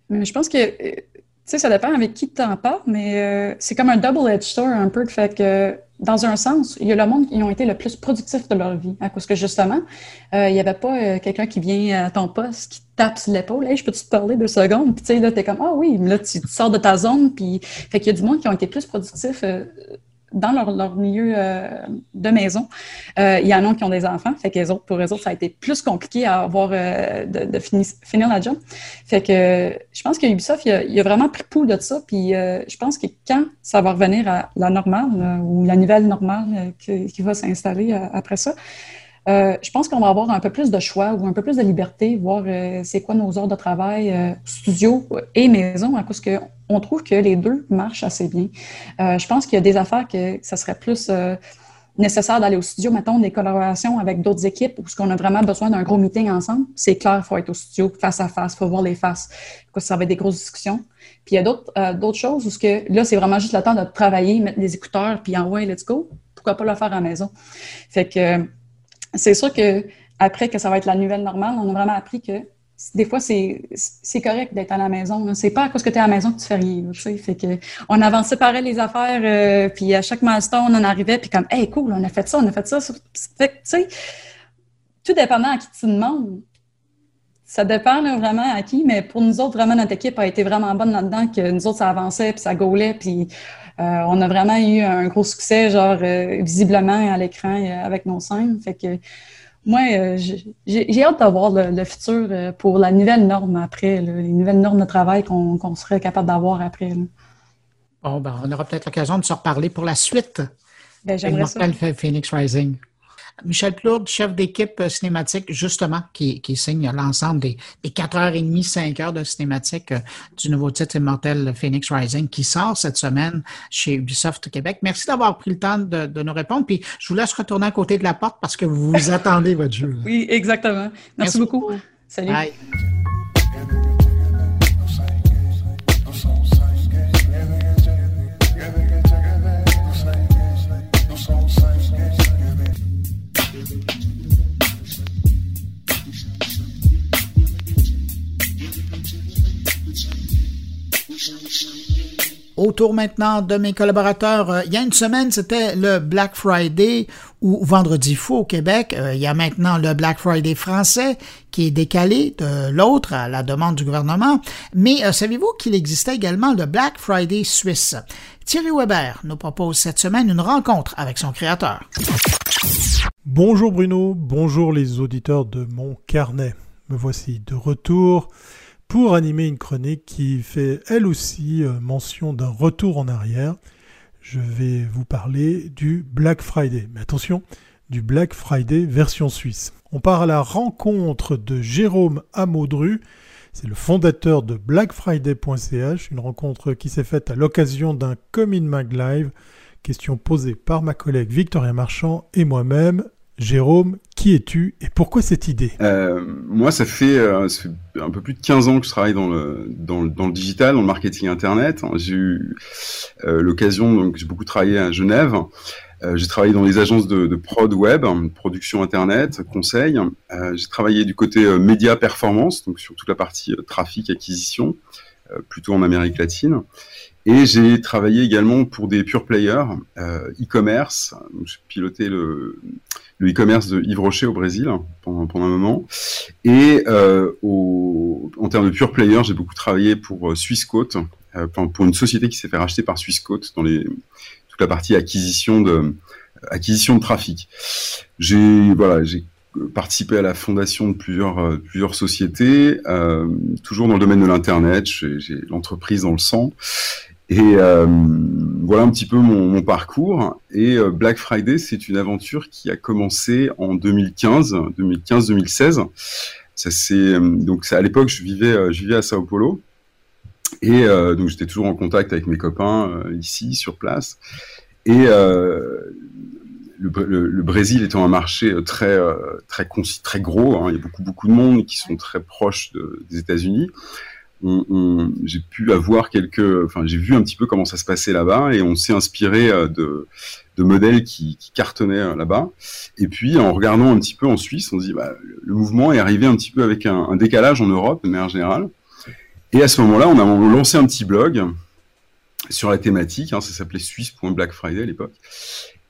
Je pense que, euh, tu sais, ça dépend avec qui tu en parles, mais euh, c'est comme un double-edged sword un peu, fait que dans un sens, il y a le monde qui ont été le plus productif de leur vie. Parce que justement, euh, il n'y avait pas quelqu'un qui vient à ton poste, qui tape sur l'épaule. Hey, je peux te parler deux secondes? Puis tu sais, là, t'es comme, ah oui, là, tu, sors de ta zone. Puis, fait qu'il y a du monde qui ont été plus productifs dans leur, milieu euh, de maison. Euh, il y en a qui ont des enfants, fait que les autres, pour eux autres, ça a été plus compliqué à euh, de, finir, la job. Fait que je pense que Ubisoft, il a, vraiment pris pouls de ça, puis je pense que quand ça va revenir à la normale ou la nouvelle normale qui, va s'installer après ça, je pense qu'on va avoir un peu plus de choix ou un peu plus de liberté, voir c'est quoi nos heures de travail, studio et maison, à cause qu'on trouve que les deux marchent assez bien. je pense qu'il y a des affaires que ça serait plus nécessaire d'aller au studio, mettons des collaborations avec d'autres équipes où ce qu'on a vraiment besoin d'un gros meeting ensemble, c'est clair, il faut être au studio face à face, il faut voir les faces, ça va être des grosses discussions. Puis il y a d'autres d'autres choses où que là, c'est vraiment juste le temps de travailler, mettre des écouteurs, puis envoyer let's go. Pourquoi pas le faire à la maison? Fait que c'est sûr que après que ça va être la nouvelle normale, on a vraiment appris que des fois, c'est correct d'être à la maison. C'est pas à cause que tu es à la maison que tu fais rien. fait que on avançait pareil les affaires, euh, puis à chaque milestone, on en arrivait, puis comme, hey, cool, on a fait ça, on a fait ça. Fait tu sais, tout dépendant à qui tu demandes. Ça dépend vraiment à qui, mais pour nous autres, vraiment, notre équipe a été vraiment bonne là-dedans, que nous autres, ça avançait, puis ça gaulait, puis euh, on a vraiment eu un gros succès, genre euh, visiblement à l'écran avec nos scènes. Fait que moi, j'ai hâte d'avoir le, futur pour la nouvelle norme après, les nouvelles normes de travail qu'on serait capable d'avoir après. Bon, ben, on aura peut-être l'occasion de se reparler pour la suite Ben, j'aimerais ça. Phoenix Rising. Michel Plourde, chef d'équipe euh, cinématique, justement, qui, signe l'ensemble des, des 4h30, 5 heures de cinématique euh, du nouveau titre Immortel Phoenix Rising qui sort cette semaine chez Ubisoft Québec. Merci d'avoir pris le temps de, nous répondre. Puis je vous laisse retourner à côté de la porte parce que vous vous *laughs* attendez votre jeu. Oui, exactement. Merci, beaucoup. Salut. Bye. Autour maintenant de mes collaborateurs, euh, il y a une semaine, c'était le Black Friday ou Vendredi fou au Québec. Euh, il y a maintenant le Black Friday français qui est décalé de l'autre à la demande du gouvernement. Mais euh, savez-vous qu'il existait également le Black Friday suisse? Thierry Weber nous propose cette semaine une rencontre avec son créateur. Bonjour Bruno, bonjour les auditeurs de mon carnet. Me voici de retour pour animer une chronique qui fait elle aussi euh, mention d'un retour en arrière. Je vais vous parler du Black Friday. Mais attention, du Black Friday version suisse. On part à la rencontre de Jérôme Amaudru. C'est le fondateur de blackfriday.ch, une rencontre qui s'est faite à l'occasion d'un Comin Mag Live. Question posée par ma collègue Victoria Marchand et moi-même. Jérôme, qui es-tu et pourquoi cette idée? Euh, Moi, ça fait, euh, ça fait, un peu plus de 15 ans que je travaille dans le, digital, dans le marketing Internet. J'ai eu euh, l'occasion, donc j'ai beaucoup travaillé à Genève. J'ai travaillé dans les agences de, prod web, production Internet, conseil. J'ai travaillé du côté média performance, donc sur toute la partie trafic, acquisition, plutôt en Amérique latine. Et j'ai travaillé également pour des pure players, e-commerce. J'ai piloté le, le e-commerce de Yves Rocher au Brésil pendant, pendant un moment. Et euh, au, en termes de pure player, j'ai beaucoup travaillé pour euh, Swissquote, euh, pour une société qui s'est fait racheter par Swissquote dans les, toute la partie acquisition de, acquisition de trafic. J'ai voilà, participé à la fondation de plusieurs, euh, plusieurs sociétés, euh, toujours dans le domaine de l'internet. J'ai l'entreprise dans le sang. Et euh, voilà un petit peu mon, parcours. Et euh, Black Friday, c'est une aventure qui a commencé en 2015, 2015-2016. Ça c'est euh, donc à l'époque je vivais, je vivais à Sao Paulo. Et donc j'étais toujours en contact avec mes copains ici sur place. Et le, Brésil étant un marché très très très gros, hein, il y a beaucoup beaucoup de monde qui sont très proches des États-Unis j'ai pu avoir quelques, enfin j'ai vu un petit peu comment ça se passait là-bas et on s'est inspiré euh, de, modèles qui, cartonnaient euh, là-bas. Et puis en regardant un petit peu en Suisse, on se dit bah, le mouvement est arrivé un petit peu avec un, décalage en Europe de manière générale. Et à ce moment-là, on a lancé un petit blog sur la thématique. Hein, ça s'appelait Suisse.Black Friday à l'époque.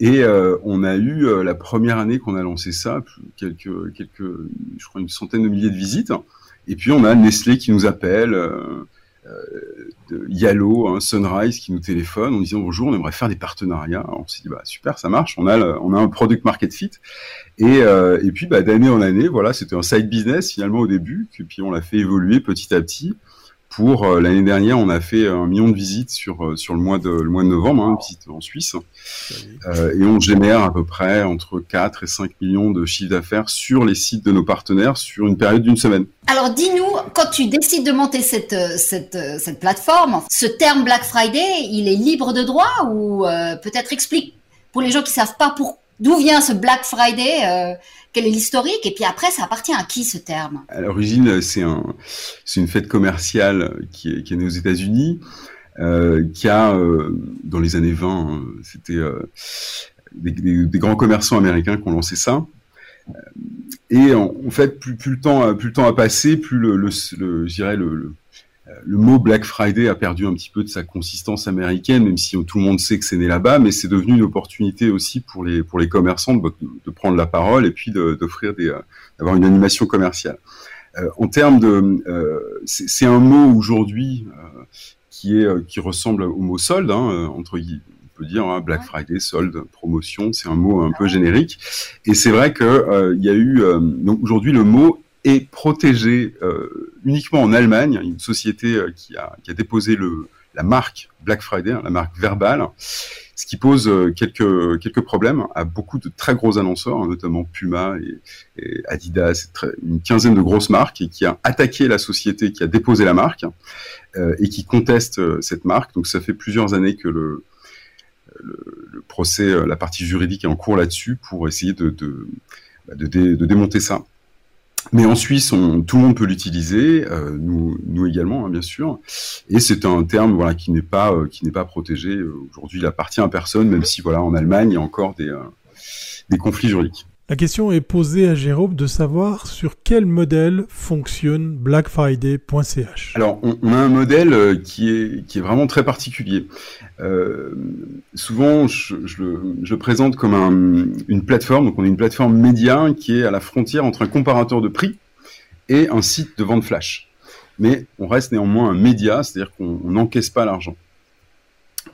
Et euh, on a eu la première année qu'on a lancé ça, quelques, quelques, je crois une centaine de milliers de visites. Et puis on a Nestlé qui nous appelle, euh, euh, Yalo, hein, Sunrise qui nous téléphone en disant bonjour, on aimerait faire des partenariats. on s'est dit bah super, ça marche, on a on a un product market fit. Et, euh, et puis bah, d'année en année, voilà, c'était un side business finalement au début, puis on l'a fait évoluer petit à petit pour euh, l'année dernière, on a fait un million de visites sur euh, sur le mois de le mois de novembre, hein, visite en Suisse, euh, et on génère à peu près entre 4 et 5 millions de chiffres d'affaires sur les sites de nos partenaires sur une période d'une semaine. Alors dis-nous, quand tu décides de monter cette cette cette plateforme, ce terme Black Friday, il est libre de droit ou peut-être explique pour les gens qui savent pas pour d'où vient ce Black Friday quel est l'historique Et puis après, ça appartient à qui ce terme? À l'origine, c'est un, c'est une fête commerciale qui est, née aux États-Unis, euh, qui a, euh, dans les années 20, hein, c'était euh, des, grands commerçants américains qui ont lancé ça. Euh, et en, fait, plus, le temps, plus le temps a passé, plus le, le le mot Black Friday a perdu un petit peu de sa consistance américaine, même si tout le monde sait que c'est né là-bas, mais c'est devenu une opportunité aussi pour les pour les commerçants de, de prendre la parole et puis d'offrir des d'avoir une animation commerciale. Euh, en termes de, euh, c'est un mot aujourd'hui euh, qui est qui ressemble au mot solde hein, entre on peut dire hein, Black Friday, solde, promotion, c'est un mot un peu générique. Et c'est vrai que il y a eu donc aujourd'hui le mot est protégé euh, uniquement en Allemagne. Une société euh, qui a, qui a déposé le, la marque Black Friday, hein, la marque verbale, ce qui pose euh, quelques, quelques problèmes à beaucoup de très gros annonceurs, hein, notamment Puma et, Adidas, une quinzaine de grosses marques, et qui a attaqué la société qui a déposé la marque euh, et qui conteste cette marque. Donc ça fait plusieurs années que le, le, procès, la partie juridique est en cours là-dessus pour essayer de, de, bah, de démonter ça. Mais en Suisse, tout le monde peut l'utiliser, euh, nous, nous également, hein, bien sûr. Et c'est un terme voilà qui n'est pas euh, qui n'est pas protégé. Euh, aujourd'hui, il appartient à personne, même si voilà en Allemagne, il y a encore des des conflits juridiques. La question est posée à Jérôme de savoir sur quel modèle fonctionne blackfriday.ch. Alors, on, a un modèle euh, qui est, qui est vraiment très particulier. Euh, souvent, je, je, le présente comme un, une plateforme. Donc, on a une plateforme média qui est à la frontière entre un comparateur de prix et un site de vente flash. Mais on reste néanmoins un média, c'est-à-dire qu'on n'encaisse pas l'argent.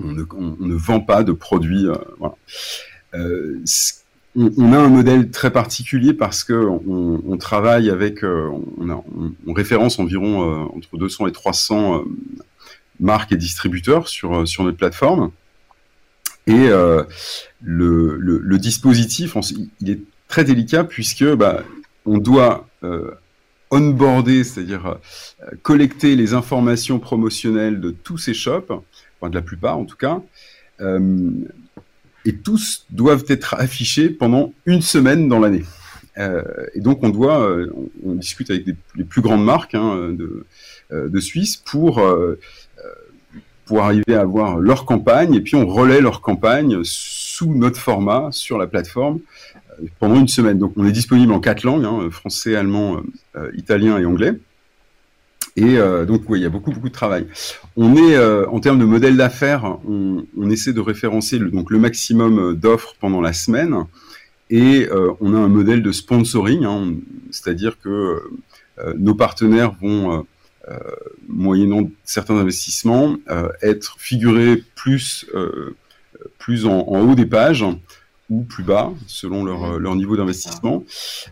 On ne, vend pas de produits. Euh, on, a un modèle très particulier parce que on, travaille avec, euh, on, référence environ euh, entre 200 et 300 euh, marques et distributeurs sur notre plateforme. Et le, dispositif, il est très délicat puisque bah, on doit onboarder, c'est-à-dire collecter les informations promotionnelles de tous ces shops, de la plupart en tout cas, et tous doivent être affichés pendant une semaine dans l'année. Euh, et donc on doit, euh, on, discute avec les plus grandes marques hein, de, euh, de, Suisse pour pour arriver à avoir leur campagne et puis on relaie leur campagne sous notre format sur la plateforme pendant une semaine. Donc on est disponible en quatre langues, hein, français, allemand, italien et anglais. Et euh, donc, oui, il y a beaucoup, beaucoup de travail. On est, euh, en termes de modèle d'affaires, on, essaie de référencer le, donc le maximum euh, d'offres pendant la semaine. Et on a un modèle de sponsoring, hein, c'est-à-dire que nos partenaires vont, moyennant certains investissements, être figurés plus, plus en haut des pages ou plus bas selon leur, euh, leur niveau d'investissement.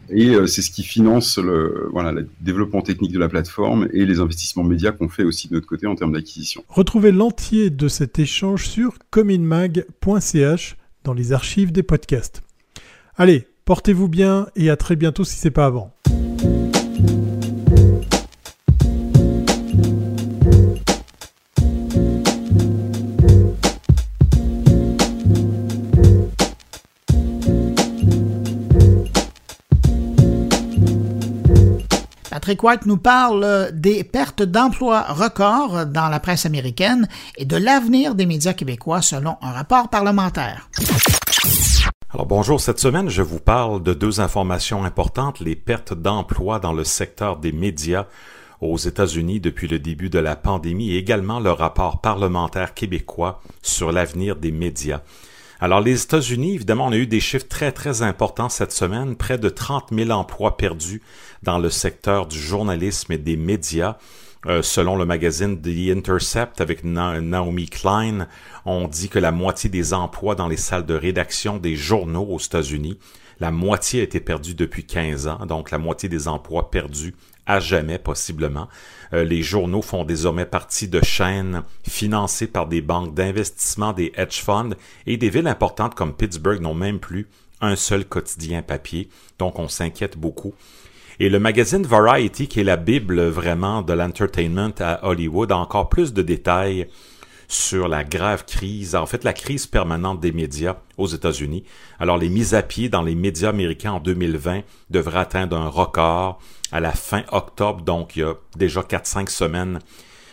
Et euh, c'est ce qui finance le, voilà, le développement technique de la plateforme et les investissements médias qu'on fait aussi de notre côté en termes d'acquisition. Retrouvez l'entier de cet échange sur cominmag.ch dans les archives des podcasts. Allez, portez-vous bien et à très bientôt si c'est pas avant. Patrick nous parle des pertes d'emplois records dans la presse américaine et de l'avenir des médias québécois selon un rapport parlementaire. Alors bonjour, cette semaine je vous parle de deux informations importantes, les pertes d'emplois dans le secteur des médias aux États-Unis depuis le début de la pandémie et également le rapport parlementaire québécois sur l'avenir des médias. Alors, les États-Unis, évidemment, on a eu des chiffres très, très importants cette semaine. Près de 30 000 emplois perdus dans le secteur du journalisme et des médias. Euh, selon le magazine The Intercept avec Naomi Klein, on dit que la moitié des emplois dans les salles de rédaction des journaux aux États-Unis, la moitié a été perdue depuis 15 ans, donc la moitié des emplois perdus à jamais possiblement. Euh, les journaux font désormais partie de chaînes financées par des banques d'investissement, des hedge funds et des villes importantes comme Pittsburgh n'ont même plus un seul quotidien papier, donc on s'inquiète beaucoup. Et le magazine Variety, qui est la bible vraiment de l'entertainment à Hollywood, a encore plus de détails sur la grave crise, en fait la crise permanente des médias aux États-Unis. Alors les mises à pied dans les médias américains en 2020 devraient atteindre un record à la fin octobre, donc il y a déjà 4-5 semaines.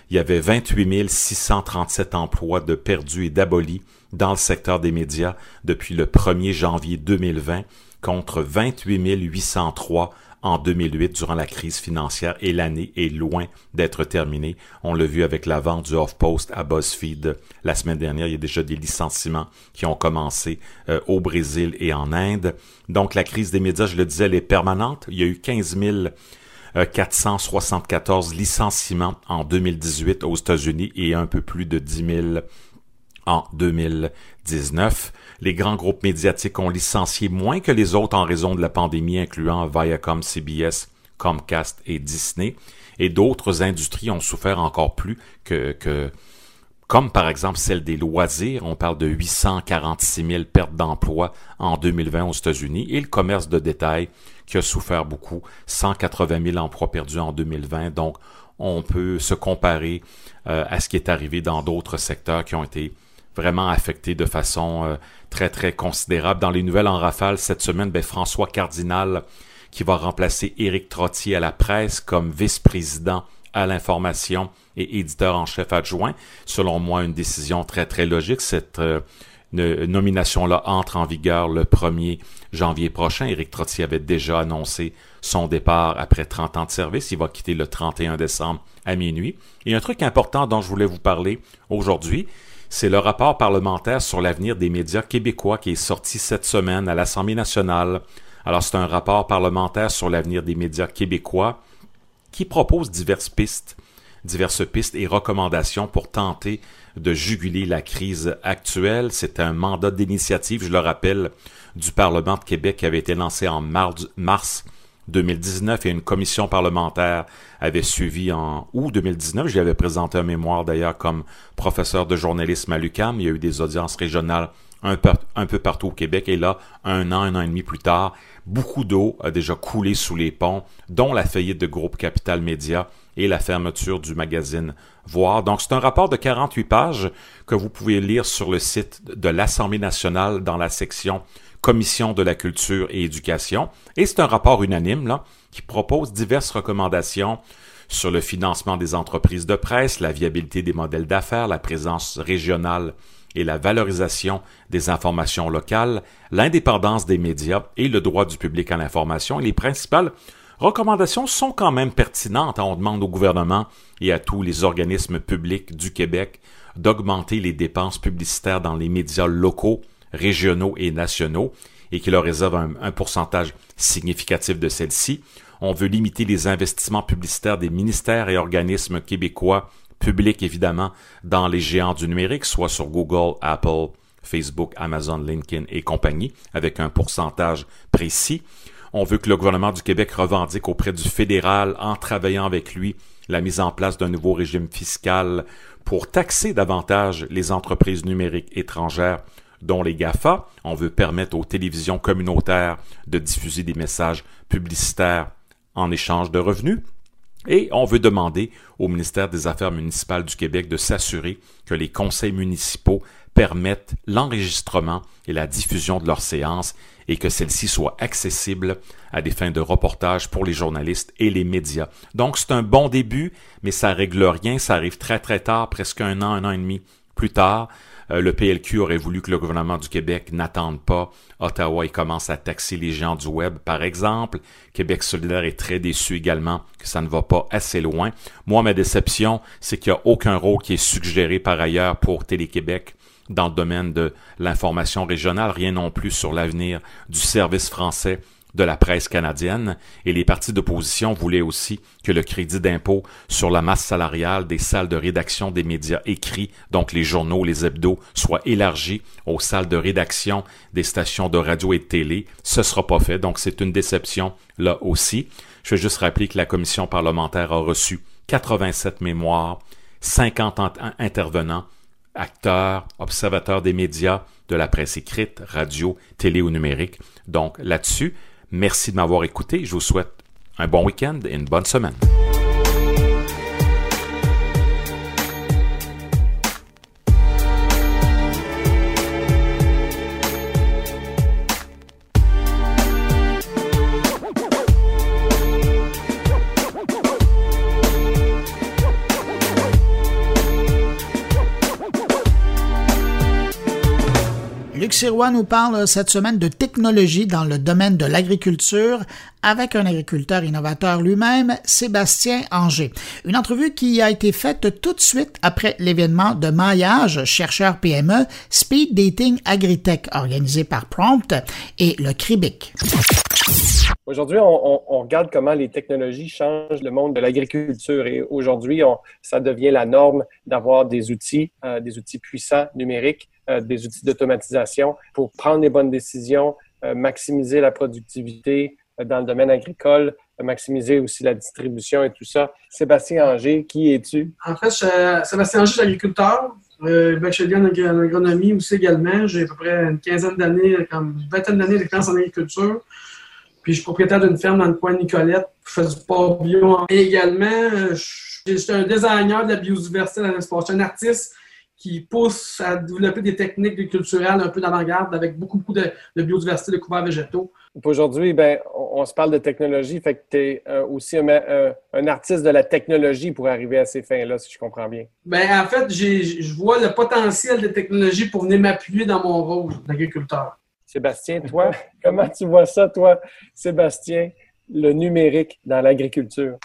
Il y avait 28 637 emplois de perdus et d'abolis dans le secteur des médias depuis le 1er janvier 2020 contre 28 803 en 2008 durant la crise financière et l'année est loin d'être terminée. On l'a vu avec la vente du Off-Post à BuzzFeed la semaine dernière. Il y a déjà des licenciements qui ont commencé euh, au Brésil et en Inde. Donc la crise des médias, je le disais, elle est permanente. Il y a eu 15 474 licenciements en 2018 aux États-Unis et un peu plus de 10 000 en 2019. Les grands groupes médiatiques ont licencié moins que les autres en raison de la pandémie, incluant Viacom, CBS, Comcast et Disney. Et d'autres industries ont souffert encore plus que, que comme par exemple celle des loisirs. On parle de 846 000 pertes d'emplois en 2020 aux États-Unis et le commerce de détail qui a souffert beaucoup, 180 000 emplois perdus en 2020. Donc, on peut se comparer euh, à ce qui est arrivé dans d'autres secteurs qui ont été vraiment affectés de façon euh, très, très considérable. Dans les nouvelles en rafale cette semaine, ben, François Cardinal, qui va remplacer Éric Trottier à la presse comme vice-président à l'information et éditeur en chef adjoint. Selon moi, une décision très, très logique. Cette euh, nomination-là entre en vigueur le 1er janvier prochain. Éric Trottier avait déjà annoncé son départ après 30 ans de service. Il va quitter le 31 décembre à minuit. Et un truc important dont je voulais vous parler aujourd'hui, c'est le rapport parlementaire sur l'avenir des médias québécois qui est sorti cette semaine à l'Assemblée nationale. Alors, c'est un rapport parlementaire sur l'avenir des médias québécois qui propose diverses pistes, diverses pistes et recommandations pour tenter de juguler la crise actuelle. C'est un mandat d'initiative, je le rappelle, du Parlement de Québec qui avait été lancé en mars 2019 et une commission parlementaire avait suivi en août 2019. J'y avais présenté un mémoire d'ailleurs comme professeur de journalisme à l'UCAM. Il y a eu des audiences régionales un peu, un peu partout au Québec et là, un an, un an et demi plus tard, beaucoup d'eau a déjà coulé sous les ponts, dont la faillite de Groupe Capital Média et la fermeture du magazine Voir. Donc, c'est un rapport de 48 pages que vous pouvez lire sur le site de l'Assemblée nationale dans la section Commission de la culture et éducation. Et c'est un rapport unanime là, qui propose diverses recommandations sur le financement des entreprises de presse, la viabilité des modèles d'affaires, la présence régionale et la valorisation des informations locales, l'indépendance des médias et le droit du public à l'information. Les principales recommandations sont quand même pertinentes. On demande au gouvernement et à tous les organismes publics du Québec d'augmenter les dépenses publicitaires dans les médias locaux régionaux et nationaux et qui leur réserve un, pourcentage significatif de celles-ci. On veut limiter les investissements publicitaires des ministères et organismes québécois, publics évidemment, dans les géants du numérique, soit sur Google, Apple, Facebook, Amazon, LinkedIn et compagnie, avec un pourcentage précis. On veut que le gouvernement du Québec revendique auprès du fédéral, en travaillant avec lui, la mise en place d'un nouveau régime fiscal pour taxer davantage les entreprises numériques étrangères dont les GAFA. On veut permettre aux télévisions communautaires de diffuser des messages publicitaires en échange de revenus. Et on veut demander au ministère des Affaires municipales du Québec de s'assurer que les conseils municipaux permettent l'enregistrement et la diffusion de leurs séances et que celles-ci soient accessibles à des fins de reportage pour les journalistes et les médias. Donc c'est un bon début, mais ça règle rien, ça arrive très très tard, presque un an, un an et demi plus tard. Euh, le PLQ aurait voulu que le gouvernement du Québec n'attende pas Ottawa et commence à taxer les gens du web, par exemple. Québec solidaire est très déçu également que ça ne va pas assez loin. Moi, ma déception, c'est qu'il n'y a aucun rôle qui est suggéré par ailleurs pour Télé-Québec dans le domaine de l'information régionale, rien non plus sur l'avenir du service français de la presse canadienne et les partis d'opposition voulaient aussi que le crédit d'impôt sur la masse salariale des salles de rédaction des médias écrits, donc les journaux, les hebdos, soit élargi aux salles de rédaction des stations de radio et de télé. Ce sera pas fait, donc c'est une déception là aussi. Je veux juste rappeler que la commission parlementaire a reçu 87 mémoires, 50 intervenants, acteurs, observateurs des médias, de la presse écrite, radio, télé ou numérique. Donc là-dessus, Merci de m'avoir écouté. Je vous souhaite un bon week-end et une bonne semaine. Sirois nous parle cette semaine de technologie dans le domaine de l'agriculture avec un agriculteur innovateur lui-même, Sébastien Anger. Une entrevue qui a été faite tout de suite après l'événement de maillage chercheur PME Speed Dating Agritech organisé par Prompt et le CRIBIC. Aujourd'hui, on, regarde comment les technologies changent le monde de l'agriculture et aujourd'hui, ça devient la norme d'avoir des outils, euh, des outils puissants numériques euh, des outils d'automatisation pour prendre les bonnes décisions, euh, maximiser la productivité euh, dans le domaine agricole, maximiser aussi la distribution et tout ça. Sébastien Anger, qui es-tu? En fait, je, Sébastien Anger, je suis agriculteur. Euh, bachelier en agronomie aussi également. J'ai à peu près une quinzaine d'années, comme une vingtaine d'années d'expérience en agriculture. Puis je suis propriétaire d'une ferme dans le coin de Nicolette. Je fais du porc bio. Et également, je suis un designer de la biodiversité dans l'espace. Je suis un artiste qui pousse à développer des techniques culturelles un peu d'avant-garde avec beaucoup, beaucoup de, biodiversité, de couverts végétaux. Aujourd'hui, ben, on, se parle de technologie, fait que tu es euh, aussi un, artiste de la technologie pour arriver à ces fins-là, si je comprends bien. Ben, en fait, je vois le potentiel des technologies pour venir m'appuyer dans mon rôle d'agriculteur. Sébastien, toi, *laughs* comment tu vois ça, toi, Sébastien, le numérique dans l'agriculture?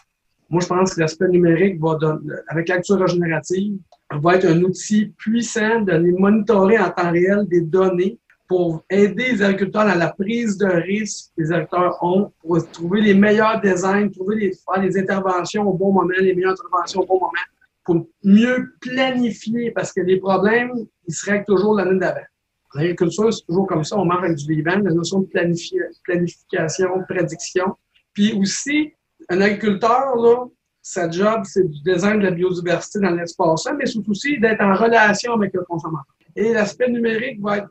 Moi, je pense que l'aspect numérique va donner, avec l'acture régénérative, va être un outil puissant de les monitorer en temps réel des données pour aider les agriculteurs dans la prise de risque que les agriculteurs ont, pour trouver les meilleurs designs, trouver les, faire les interventions au bon moment, les meilleures interventions au bon moment, pour mieux planifier, parce que les problèmes, ils se règlent toujours l'année d'avant. L'agriculture, c'est toujours comme ça, on marche avec du vivant, la notion de planification, de prédiction. Puis aussi, un agriculteur, là, sa job, c'est du design de la biodiversité dans l'espace, mais c'est aussi d'être en relation avec le consommateur. Et l'aspect numérique va être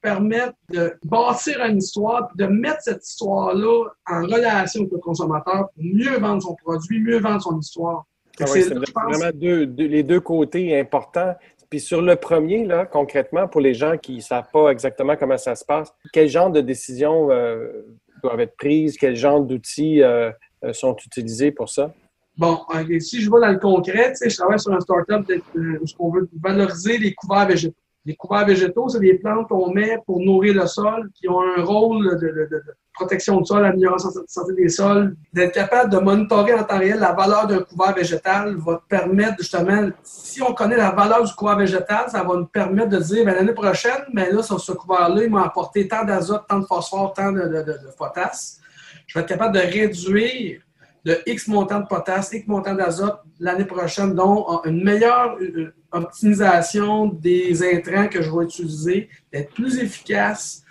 permettre de bâtir une histoire, de mettre cette histoire-là en relation avec le consommateur pour mieux vendre son produit, mieux vendre son histoire. Ah c'est vraiment les deux côtés importants. Puis sur le premier, là, concrètement, pour les gens qui ne savent pas exactement comment ça se passe, quel genre de décisions euh, doivent être prises, quel genre d'outils euh, euh, sont utilisés pour ça? Bon, si je vais dans le concret, je travaille sur un startup où on veut valoriser les couverts végétaux. Les couverts végétaux, c'est des plantes qu'on met pour nourrir le sol, qui ont un rôle de, protection du sol, amélioration de la santé des sols. D'être capable de monitorer en temps réel la valeur d'un couvert végétal va te permettre justement, si on connaît la valeur du couvert végétal, ça va nous permettre de dire, ben, l'année prochaine, ben là, sur ce couvert-là, il m'a apporté tant d'azote, tant de phosphore, tant de, de potasse. Je vais être capable de réduire de X montant de potasse, X montant d'azote l'année prochaine, dont une meilleure euh, optimisation des intrants que je vais utiliser, d'être plus efficace,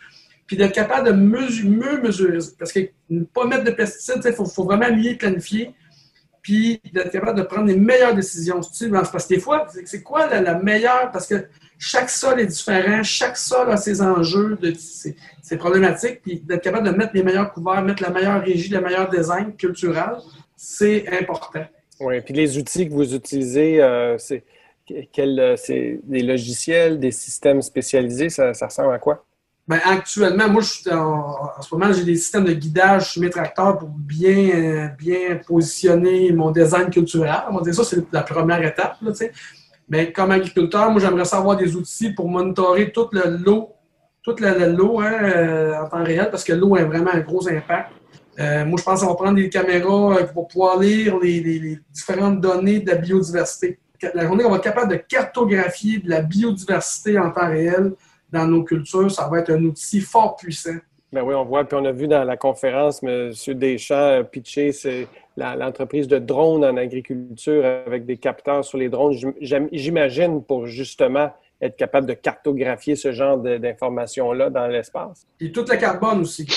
puis d'être capable de mieux mesurer. Parce que ne pas mettre de pesticides, il faut, vraiment mieux planifier, puis d'être capable de prendre les meilleures décisions. Parce que des fois, c'est quoi la, meilleure? Parce que chaque sol est différent, chaque sol a ses enjeux, de, ses, problématiques, puis d'être capable de mettre les meilleurs couverts, mettre la meilleure régie, le meilleur design culturel, c'est important. Oui, puis les outils que vous utilisez, euh, c'est euh, des logiciels, des systèmes spécialisés, ça, ressemble à quoi? Bien, actuellement, moi, je en, ce moment, j'ai des systèmes de guidage sur mes tracteurs pour bien, bien positionner mon design culturel. On va dire ça, c'est la première étape. Là, Mais comme agriculteur, moi, j'aimerais savoir des outils pour monitorer toute le lot, toute l'eau hein, euh, en temps réel, parce que l'eau a vraiment un gros impact. Euh, moi, je pense qu'on va prendre des caméras pour pouvoir lire les différentes données de la biodiversité la journée qu'on va être capable de cartographier de la biodiversité en temps réel dans nos cultures, ça va être un outil fort puissant. Ben oui, on voit, puis on a vu dans la conférence, M. Deschamps pitcher, c'est l'entreprise de drones en agriculture avec des capteurs sur les drones, j'imagine, pour justement être capable de cartographier ce genre d'informations-là dans l'espace. Et toute la carbone aussi.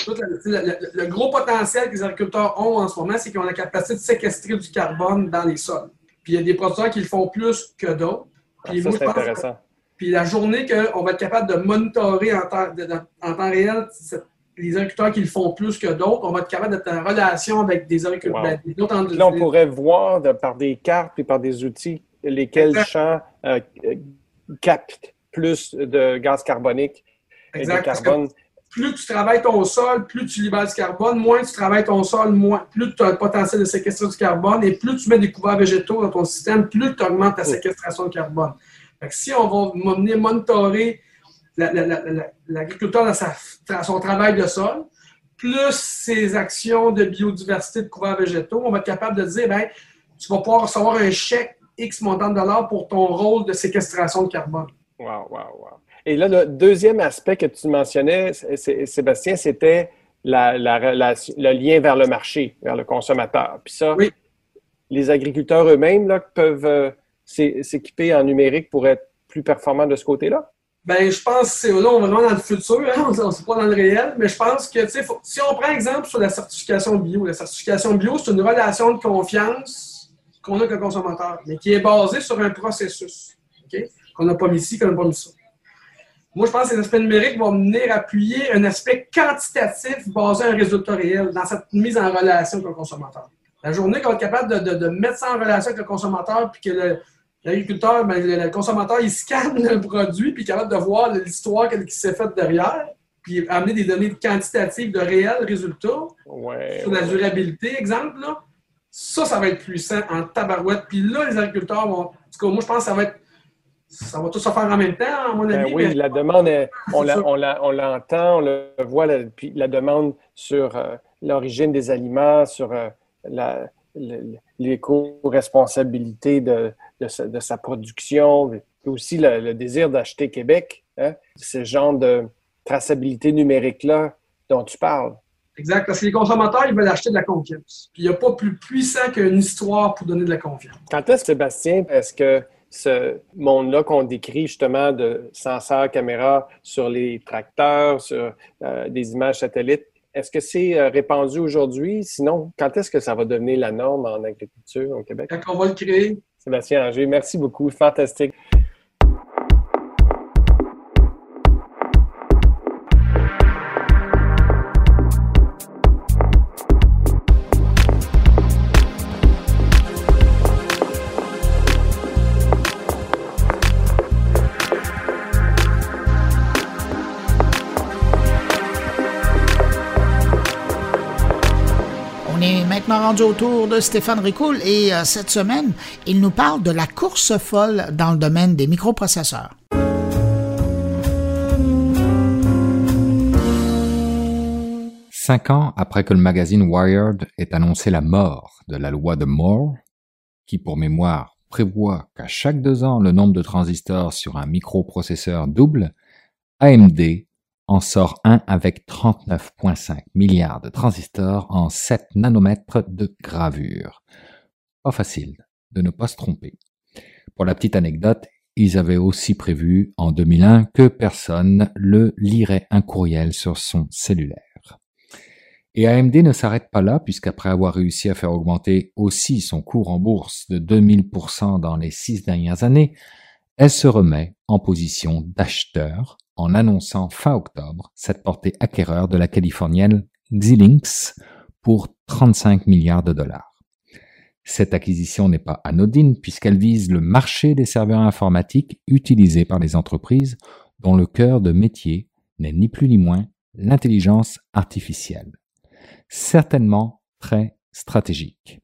le, gros potentiel que les agriculteurs ont en ce moment, c'est qu'ils ont la capacité de séquestrer du carbone dans les sols. Puis il y a des producteurs qui le font plus que d'autres. Puis ça, c'est intéressant. puis la journée qu'on va être capable de monitorer en temps, en temps réel les agriculteurs qui le font plus que d'autres, on va être capable d'être en relation avec des agriculteurs. Ben, Là, on pourrait voir par des cartes et par des outils lesquels champs euh, captent plus de gaz carbonique et de carbone. plus tu travailles ton sol, plus tu libères du carbone, moins tu travailles ton sol, moins, plus tu as le potentiel de séquestrer du carbone et plus tu mets des couverts végétaux dans ton système, plus tu augmentes ta séquestration de carbone. si on va venir monitorer l'agriculteur dans son travail de sol, plus ses actions de biodiversité de couverts végétaux, on va être capable de dire, ben, tu vas pouvoir recevoir un chèque X montant de dollars pour ton rôle de séquestration de carbone. Wow, wow, wow. Et là, le deuxième aspect que tu mentionnais, Sébastien, c'était le lien vers le marché, vers le consommateur. Puis ça, les agriculteurs eux-mêmes peuvent euh, s'équiper en numérique pour être plus performants de ce côté-là? Ben, je pense que c'est là, on est vraiment dans le futur, hein, on ne sait pas dans le réel, mais je pense que, si on prend exemple sur la certification bio, la certification bio, c'est une relation de confiance qu'on a avec le consommateur, mais qui est basée sur un processus. qu'on n'a pas mis ici, qu'on n'a pas mis ça. Moi, je pense que les aspects numériques vont venir appuyer un aspect quantitatif basé sur un résultat réel dans cette mise en relation avec le consommateur. La journée qu'on va être capable de, mettre ça en relation avec le consommateur, puis que l'agriculteur, ben, le, consommateur, il scanne le produit, puis capable de voir l'histoire qui s'est faite derrière, puis amener des données quantitatives de réels résultats sur la durabilité, exemple, là, ça, ça va être puissant en tabarouette. Puis là, les agriculteurs vont. En tout cas, moi, je pense que ça va être. Ça va tout se faire en même temps, à mon ben avis. oui, la demande, on, l'entend, on, le voit, puis la demande sur euh, l'origine des aliments, sur euh, l'éco-responsabilité de, de, sa, production, et aussi le, désir d'acheter Québec. Hein? Ce genre de traçabilité numérique-là dont tu parles. Exact, parce que les consommateurs, ils veulent acheter de la confiance. Puis il n'y a pas plus puissant qu'une histoire pour donner de la confiance. Quand est-ce, Sébastien, est-ce que ce monde-là qu'on décrit justement de senseurs caméras sur les tracteurs, sur euh, des images satellites, est-ce que c'est euh, répandu aujourd'hui? Sinon, quand est-ce que ça va devenir la norme en agriculture au Québec? Quand on va le créer. Sébastien Anger, merci beaucoup. Fantastique. Rendu autour de Stéphane Ricoul et euh, cette semaine, il nous parle de la course folle dans le domaine des microprocesseurs. Cinq ans après que le magazine Wired ait annoncé la mort de la loi de Moore, qui pour mémoire prévoit qu'à chaque deux ans le nombre de transistors sur un microprocesseur double, AMD en sort un avec 39,5 milliards de transistors en 7 nanomètres de gravure. Pas facile de ne pas se tromper. Pour la petite anecdote, ils avaient aussi prévu en 2001 que personne le lirait un courriel sur son cellulaire. Et AMD ne s'arrête pas là, puisqu'après avoir réussi à faire augmenter aussi son cours en bourse de 2000% dans les six dernières années, elle se remet en position d'acheteur en annonçant fin octobre cette portée acquéreur de la californienne Xilinx pour 35 milliards de dollars. Cette acquisition n'est pas anodine puisqu'elle vise le marché des serveurs informatiques utilisés par les entreprises dont le cœur de métier n'est ni plus ni moins l'intelligence artificielle. Certainement très stratégique.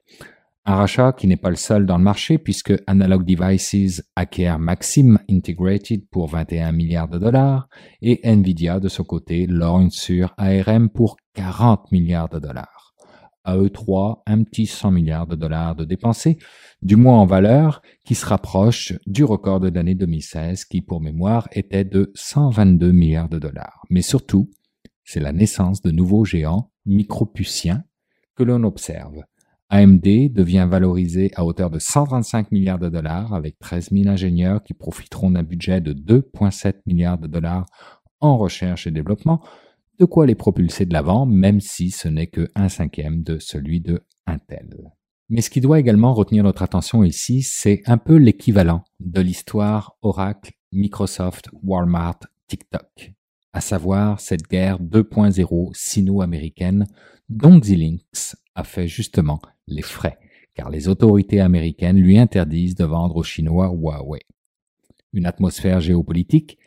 Un rachat qui n'est pas le seul dans le marché puisque Analog Devices acquiert Maxim Integrated pour 21 milliards de dollars et Nvidia de son côté lorgne sur ARM pour 40 milliards de dollars. À eux trois, un petit 100 milliards de dollars de dépensés, du moins en valeur, qui se rapproche du record de l'année 2016 qui, pour mémoire, était de 122 milliards de dollars. Mais surtout, c'est la naissance de nouveaux géants micropuciens que l'on observe AMD devient valorisé à hauteur de 135 milliards de dollars avec 13 000 ingénieurs qui profiteront d'un budget de 2,7 milliards de dollars en recherche et développement, de quoi les propulser de l'avant, même si ce n'est que un cinquième de celui de Intel. Mais ce qui doit également retenir notre attention ici, c'est un peu l'équivalent de l'histoire Oracle, Microsoft, Walmart, TikTok, à savoir cette guerre 2.0 sino-américaine dont Xilinx fait justement les frais, car les autorités américaines lui interdisent de vendre aux Chinois Huawei. Une atmosphère géopolitique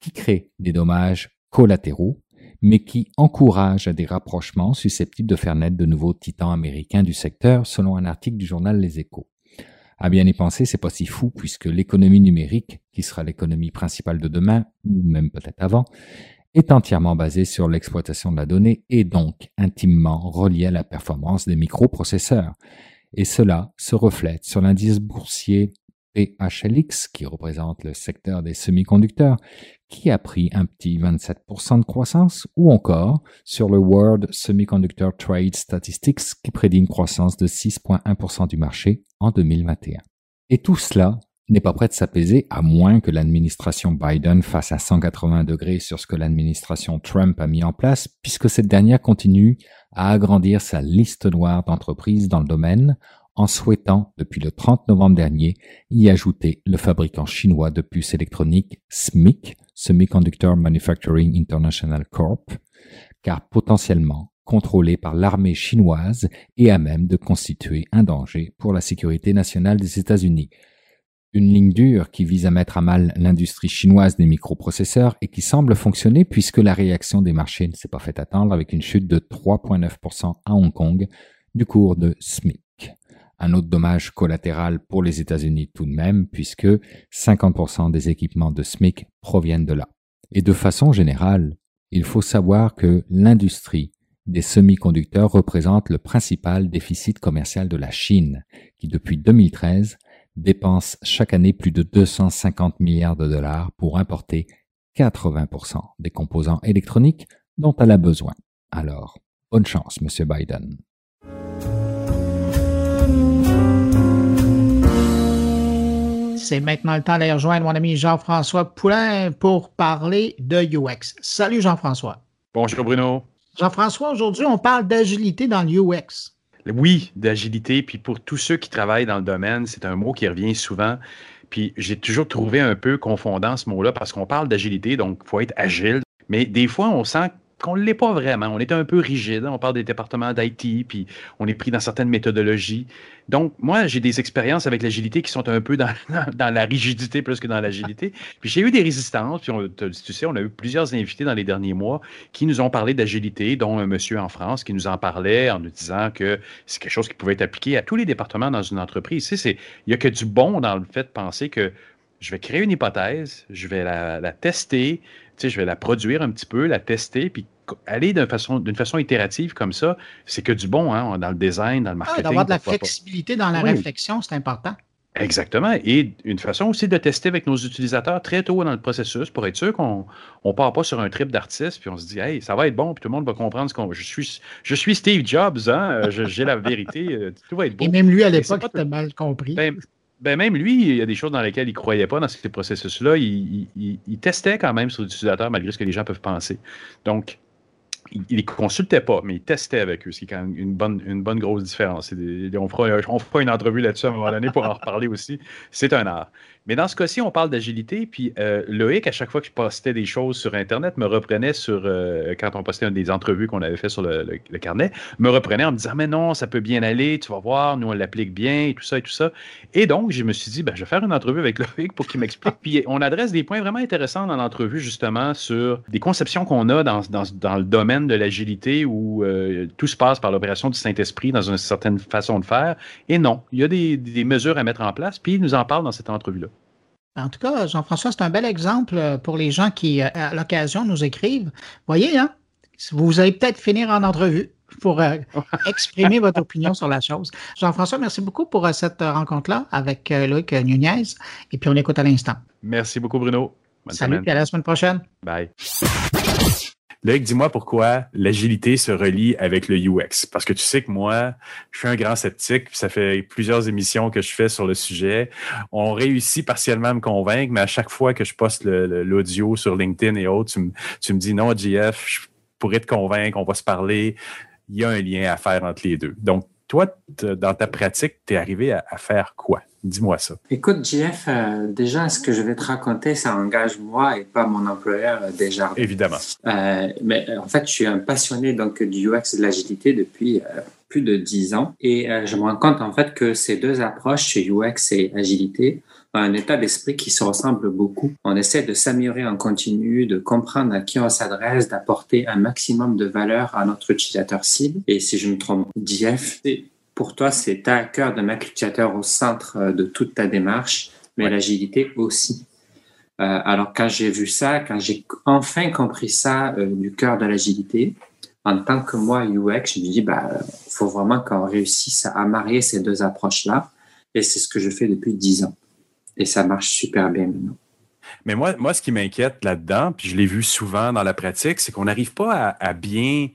qui crée des dommages collatéraux, mais qui encourage à des rapprochements susceptibles de faire naître de nouveaux titans américains du secteur, selon un article du journal Les Échos. À bien y penser, c'est pas si fou puisque l'économie numérique, qui sera l'économie principale de demain, ou même peut-être avant, est entièrement basé sur l'exploitation de la donnée et donc intimement relié à la performance des microprocesseurs. Et cela se reflète sur l'indice boursier PHLX, qui représente le secteur des semi-conducteurs, qui a pris un petit 27% de croissance, ou encore sur le World Semiconductor Trade Statistics, qui prédit une croissance de 6,1% du marché en 2021. Et tout cela n'est pas prêt de s'apaiser à moins que l'administration Biden fasse à 180 degrés sur ce que l'administration Trump a mis en place, puisque cette dernière continue à agrandir sa liste noire d'entreprises dans le domaine en souhaitant, depuis le 30 novembre dernier, y ajouter le fabricant chinois de puces électroniques SMIC, Semiconductor Manufacturing International Corp, car potentiellement contrôlé par l'armée chinoise et à même de constituer un danger pour la sécurité nationale des États-Unis. Une ligne dure qui vise à mettre à mal l'industrie chinoise des microprocesseurs et qui semble fonctionner puisque la réaction des marchés ne s'est pas fait attendre avec une chute de 3,9% à Hong Kong du cours de SMIC. Un autre dommage collatéral pour les États-Unis tout de même puisque 50% des équipements de SMIC proviennent de là. Et de façon générale, il faut savoir que l'industrie des semi-conducteurs représente le principal déficit commercial de la Chine, qui depuis 2013 dépense chaque année plus de 250 milliards de dollars pour importer 80% des composants électroniques dont elle a besoin. Alors, bonne chance, Monsieur Biden. C'est maintenant le temps d'aller rejoindre mon ami Jean-François Poulain pour parler de UX. Salut Jean-François. Bonjour Bruno. Jean-François, aujourd'hui, on parle d'agilité dans le UX. Oui, d'agilité. Puis pour tous ceux qui travaillent dans le domaine, c'est un mot qui revient souvent. Puis j'ai toujours trouvé un peu confondant ce mot-là parce qu'on parle d'agilité, donc il faut être agile. Mais des fois, on sent qu'on ne l'est pas vraiment. On est un peu rigide. On parle des départements d'IT, puis on est pris dans certaines méthodologies. Donc, moi, j'ai des expériences avec l'agilité qui sont un peu dans, *laughs* la rigidité plus que dans l'agilité. Puis j'ai eu des résistances, puis on, tu sais, on a eu plusieurs invités dans les derniers mois qui nous ont parlé d'agilité, dont un monsieur en France qui nous en parlait en nous disant que c'est quelque chose qui pouvait être appliqué à tous les départements dans une entreprise. Tu il n'y a que du bon dans le fait de penser que je vais créer une hypothèse, je vais la tester, je vais la produire un petit peu, la tester, puis aller d'une façon, façon itérative comme ça, c'est que du bon hein, dans le design, dans le ah, marketing. D'avoir de la flexibilité dans la réflexion, c'est important. Exactement. Et une façon aussi de tester avec nos utilisateurs très tôt dans le processus pour être sûr qu'on ne part pas sur un trip d'artiste, puis on se dit, hey, ça va être bon, puis tout le monde va comprendre ce qu'on. Je suis, je suis Steve Jobs, hein, j'ai la vérité, euh, tout va être bon. Et même lui, à l'époque, il a mal compris. Ben, ben, même lui, il y a des choses dans lesquelles il ne croyait pas dans ces processus-là. Il, testait quand même sur l'utilisateur malgré ce que les gens peuvent penser. Donc, il ne les consultait pas, mais il testait avec eux, ce qui est quand même une bonne, une bonne grosse différence. on, fera, on fera une entrevue là-dessus à un moment donné pour en reparler aussi. C'est un art. Mais dans ce cas-ci, on parle d'agilité. Puis euh, Loïc, à chaque fois que je postais des choses sur Internet, me reprenait sur, euh, quand on postait des entrevues qu'on avait fait sur le, carnet, me reprenait en me disant, mais non, ça peut bien aller, tu vas voir, nous on l'applique bien, et tout ça, et tout ça. Et donc, je me suis dit, ben, je vais faire une entrevue avec *laughs* Loïc pour qu'il m'explique. Puis on adresse des points vraiment intéressants dans l'entrevue, justement, sur des conceptions qu'on a dans, dans, le domaine de l'agilité où euh, tout se passe par l'opération du Saint-Esprit dans une certaine façon de faire. Et non, il y a des, des mesures à mettre en place, puis il nous en parle dans cette entrevue-là. En tout cas, Jean-François, c'est un bel exemple euh, pour les gens qui, euh, à l'occasion, nous écrivent. Voyez, hein, vous allez peut-être finir en entrevue pour euh, *laughs* exprimer votre opinion sur la chose. Jean-François, merci beaucoup pour cette rencontre-là avec Loïc Nunez. Et puis, on écoute à l'instant. Merci beaucoup, Bruno. Salut, et à la semaine prochaine. Bye. Loïc, dis-moi pourquoi l'agilité se relie avec le UX. Parce que tu sais que moi, je suis un grand sceptique. Ça fait plusieurs émissions que je fais sur le sujet. On réussit partiellement à me convaincre, mais à chaque fois que je poste l'audio sur LinkedIn et autres, tu tu me dis non, JF, je pourrais te convaincre, on va se parler. Il y a un lien à faire entre les deux. Donc, toi, dans ta pratique, tu es arrivé à, faire quoi? Dis-moi ça. Écoute, Jeff, euh, déjà, ce que je vais te raconter, ça engage moi et pas mon employeur euh, déjà. Évidemment. Euh, mais en fait, je suis un passionné donc, du UX et de l'agilité depuis plus de dix ans. Et je me rends compte en fait que ces deux approches, UX et agilité, un état d'esprit qui se ressemble beaucoup. On essaie de s'améliorer en continu, de comprendre à qui on s'adresse, d'apporter un maximum de valeur à notre utilisateur cible. Et si je me trompe, JF, pour toi, c'est ta cœur de mettre l'utilisateur au centre euh, de toute ta démarche, mais l'agilité aussi. Euh, alors, quand j'ai vu ça, quand j'ai enfin compris ça euh, du cœur de l'agilité, en tant que moi UX, je me dis, bah, faut vraiment qu'on réussisse à marier ces deux approches-là. Et c'est ce que je fais depuis dix ans et ça marche super bien maintenant. Mais moi, moi ce qui m'inquiète là-dedans, puis je l'ai vu souvent dans la pratique, c'est qu'on n'arrive pas à, bien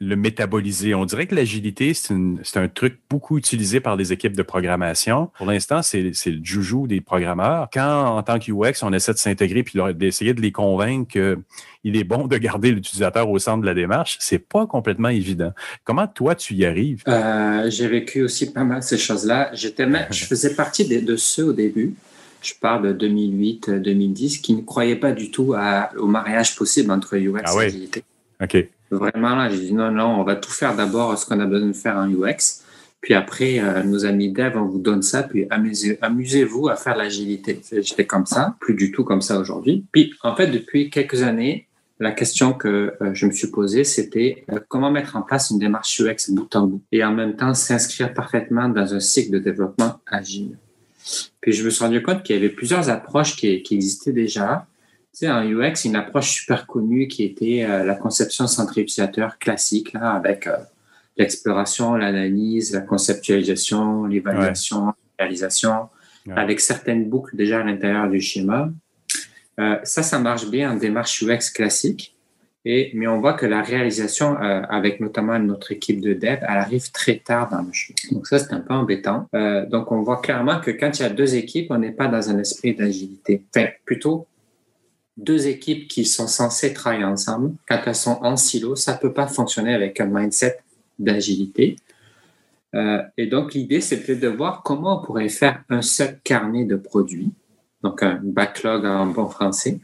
le métaboliser. On dirait que l'agilité, c'est un truc beaucoup utilisé par des équipes de programmation. Pour l'instant, c'est le joujou des programmeurs. Quand, en tant qu'UX, on essaie de s'intégrer puis d'essayer de les convaincre qu'il est bon de garder l'utilisateur au centre de la démarche, c'est pas complètement évident. Comment toi, tu y arrives? Euh, j'ai vécu aussi pas mal ces choses-là. J'étais, je *laughs* faisais partie de, de ceux au début je parle de 2008-2010, qui ne croyaient pas du tout au mariage possible entre UX ah et agilité. Vraiment, là, j'ai dit non, non, on va tout faire d'abord ce qu'on a besoin de faire en UX. Puis après, euh, nos amis dev, on vous donne ça, puis amusez-vous à faire l'agilité. J'étais comme ça, plus du tout comme ça aujourd'hui. Puis, en fait, depuis quelques années, la question que euh, je me suis posée, c'était euh, comment mettre en place une démarche UX bout en bout et en même temps s'inscrire parfaitement dans un cycle de développement agile. Puis je me suis rendu compte qu'il y avait plusieurs approches qui, qui existaient déjà. Tu sais, en UX, une approche super connue qui était euh, la conception centrée utilisateur classique, là, avec euh, l'exploration, l'analyse, la conceptualisation, l'évaluation, la réalisation, avec certaines boucles déjà à l'intérieur du schéma. Euh, ça, ça marche bien en démarche UX classique. Mais on voit que la réalisation, euh, avec notamment notre équipe de dev, elle arrive très tard dans le jeu. Donc ça, c'est un peu embêtant. Euh, donc on voit clairement que quand il y a deux équipes, on n'est pas dans un esprit d'agilité. Enfin, plutôt deux équipes qui sont censées travailler ensemble. Quand elles sont en silo, ça peut pas fonctionner avec un mindset d'agilité. Euh, et donc l'idée, c'était de voir comment on pourrait faire un seul carnet de produits, donc un backlog en bon français,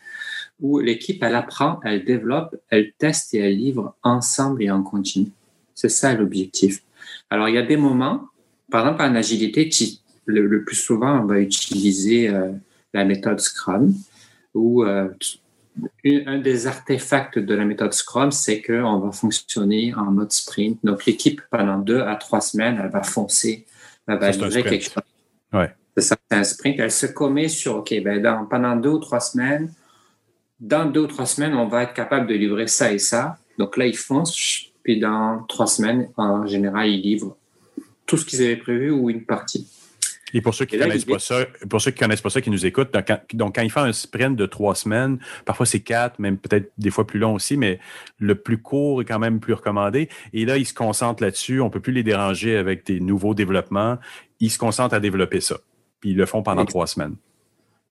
où l'équipe, elle apprend, elle développe, elle teste et elle livre ensemble et en continu. C'est ça l'objectif. Alors, il y a des moments, par exemple, en agilité, le, plus souvent, on va utiliser euh, la méthode Scrum, où euh, un des artefacts de la méthode Scrum, c'est qu'on va fonctionner en mode sprint. Donc, l'équipe, pendant deux à trois semaines, elle va foncer, elle va livrer quelque chose. Ouais. C'est ça, c'est un sprint. Elle se commet sur, OK, ben, dans, pendant deux ou trois semaines, dans deux ou trois semaines, on va être capable de livrer ça et ça. Donc là, ils foncent, puis dans trois semaines, en général, ils livrent tout ce qu'ils avaient prévu ou une partie. Et pour ceux qui ne connaissent pas ça, pour ceux qui connaissent pas ça, qui nous écoutent, donc quand, donc quand ils font un sprint de trois semaines, parfois c'est quatre, même peut-être des fois plus long aussi, mais le plus court est quand même plus recommandé. Et là, ils se concentrent là-dessus. On peut plus les déranger avec des nouveaux développements. Ils se concentrent à développer ça. Puis ils le font pendant trois semaines.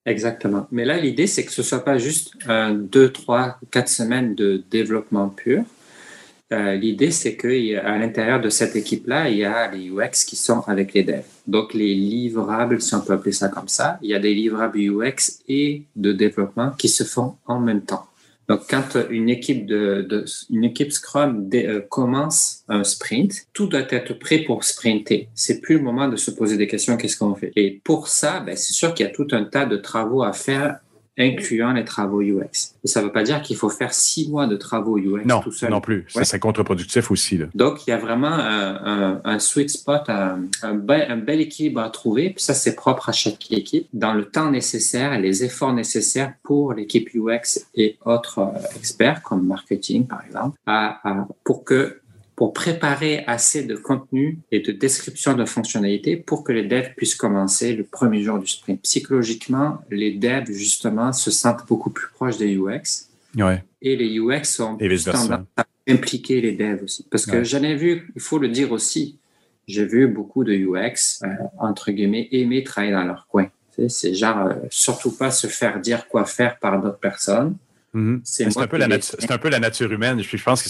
Exactement. Mais là, l'idée, c'est que ce soit pas juste deux, trois, quatre semaines de développement pur. Euh, l'idée, c'est qu'à l'intérieur de cette équipe-là, il y a les UX qui sont avec les devs. Donc, les livrables, si on peut appeler ça comme ça, il y a des livrables UX et de développement qui se font en même temps. Donc, quand une équipe de, une équipe Scrum euh, commence un sprint, tout doit être prêt pour sprinter. C'est plus le moment de se poser des questions. Qu'est-ce qu'on fait? Et pour ça, ben, c'est sûr qu'il y a tout un tas de travaux à faire incluant les travaux UX. Et ça ne veut pas dire qu'il faut faire six mois de travaux UX non, tout seul. Non, plus. Ça, c'est contre-productif aussi. Là. Donc, il y a vraiment un, un, sweet spot, un, un, bel, un, bel, équilibre à trouver. Puis ça, c'est propre à chaque équipe, dans le temps nécessaire et les efforts nécessaires pour l'équipe UX et autres euh, experts, comme marketing, par exemple, à, à, pour que pour préparer assez de contenu et de description de fonctionnalités pour que les devs puissent commencer le premier jour du sprint. Psychologiquement, les devs, justement, se sentent beaucoup plus proches des UX. Ouais. Et les UX sont tendance à impliquer les devs aussi. Parce que j'en ai vu, il faut le dire aussi, j'ai vu beaucoup de UX, euh, entre guillemets, aimer travailler dans leur coin. C'est genre, euh, surtout pas se faire dire quoi faire par d'autres personnes Mhm. C'est un, peu la un peu la nature humaine. Je, pense que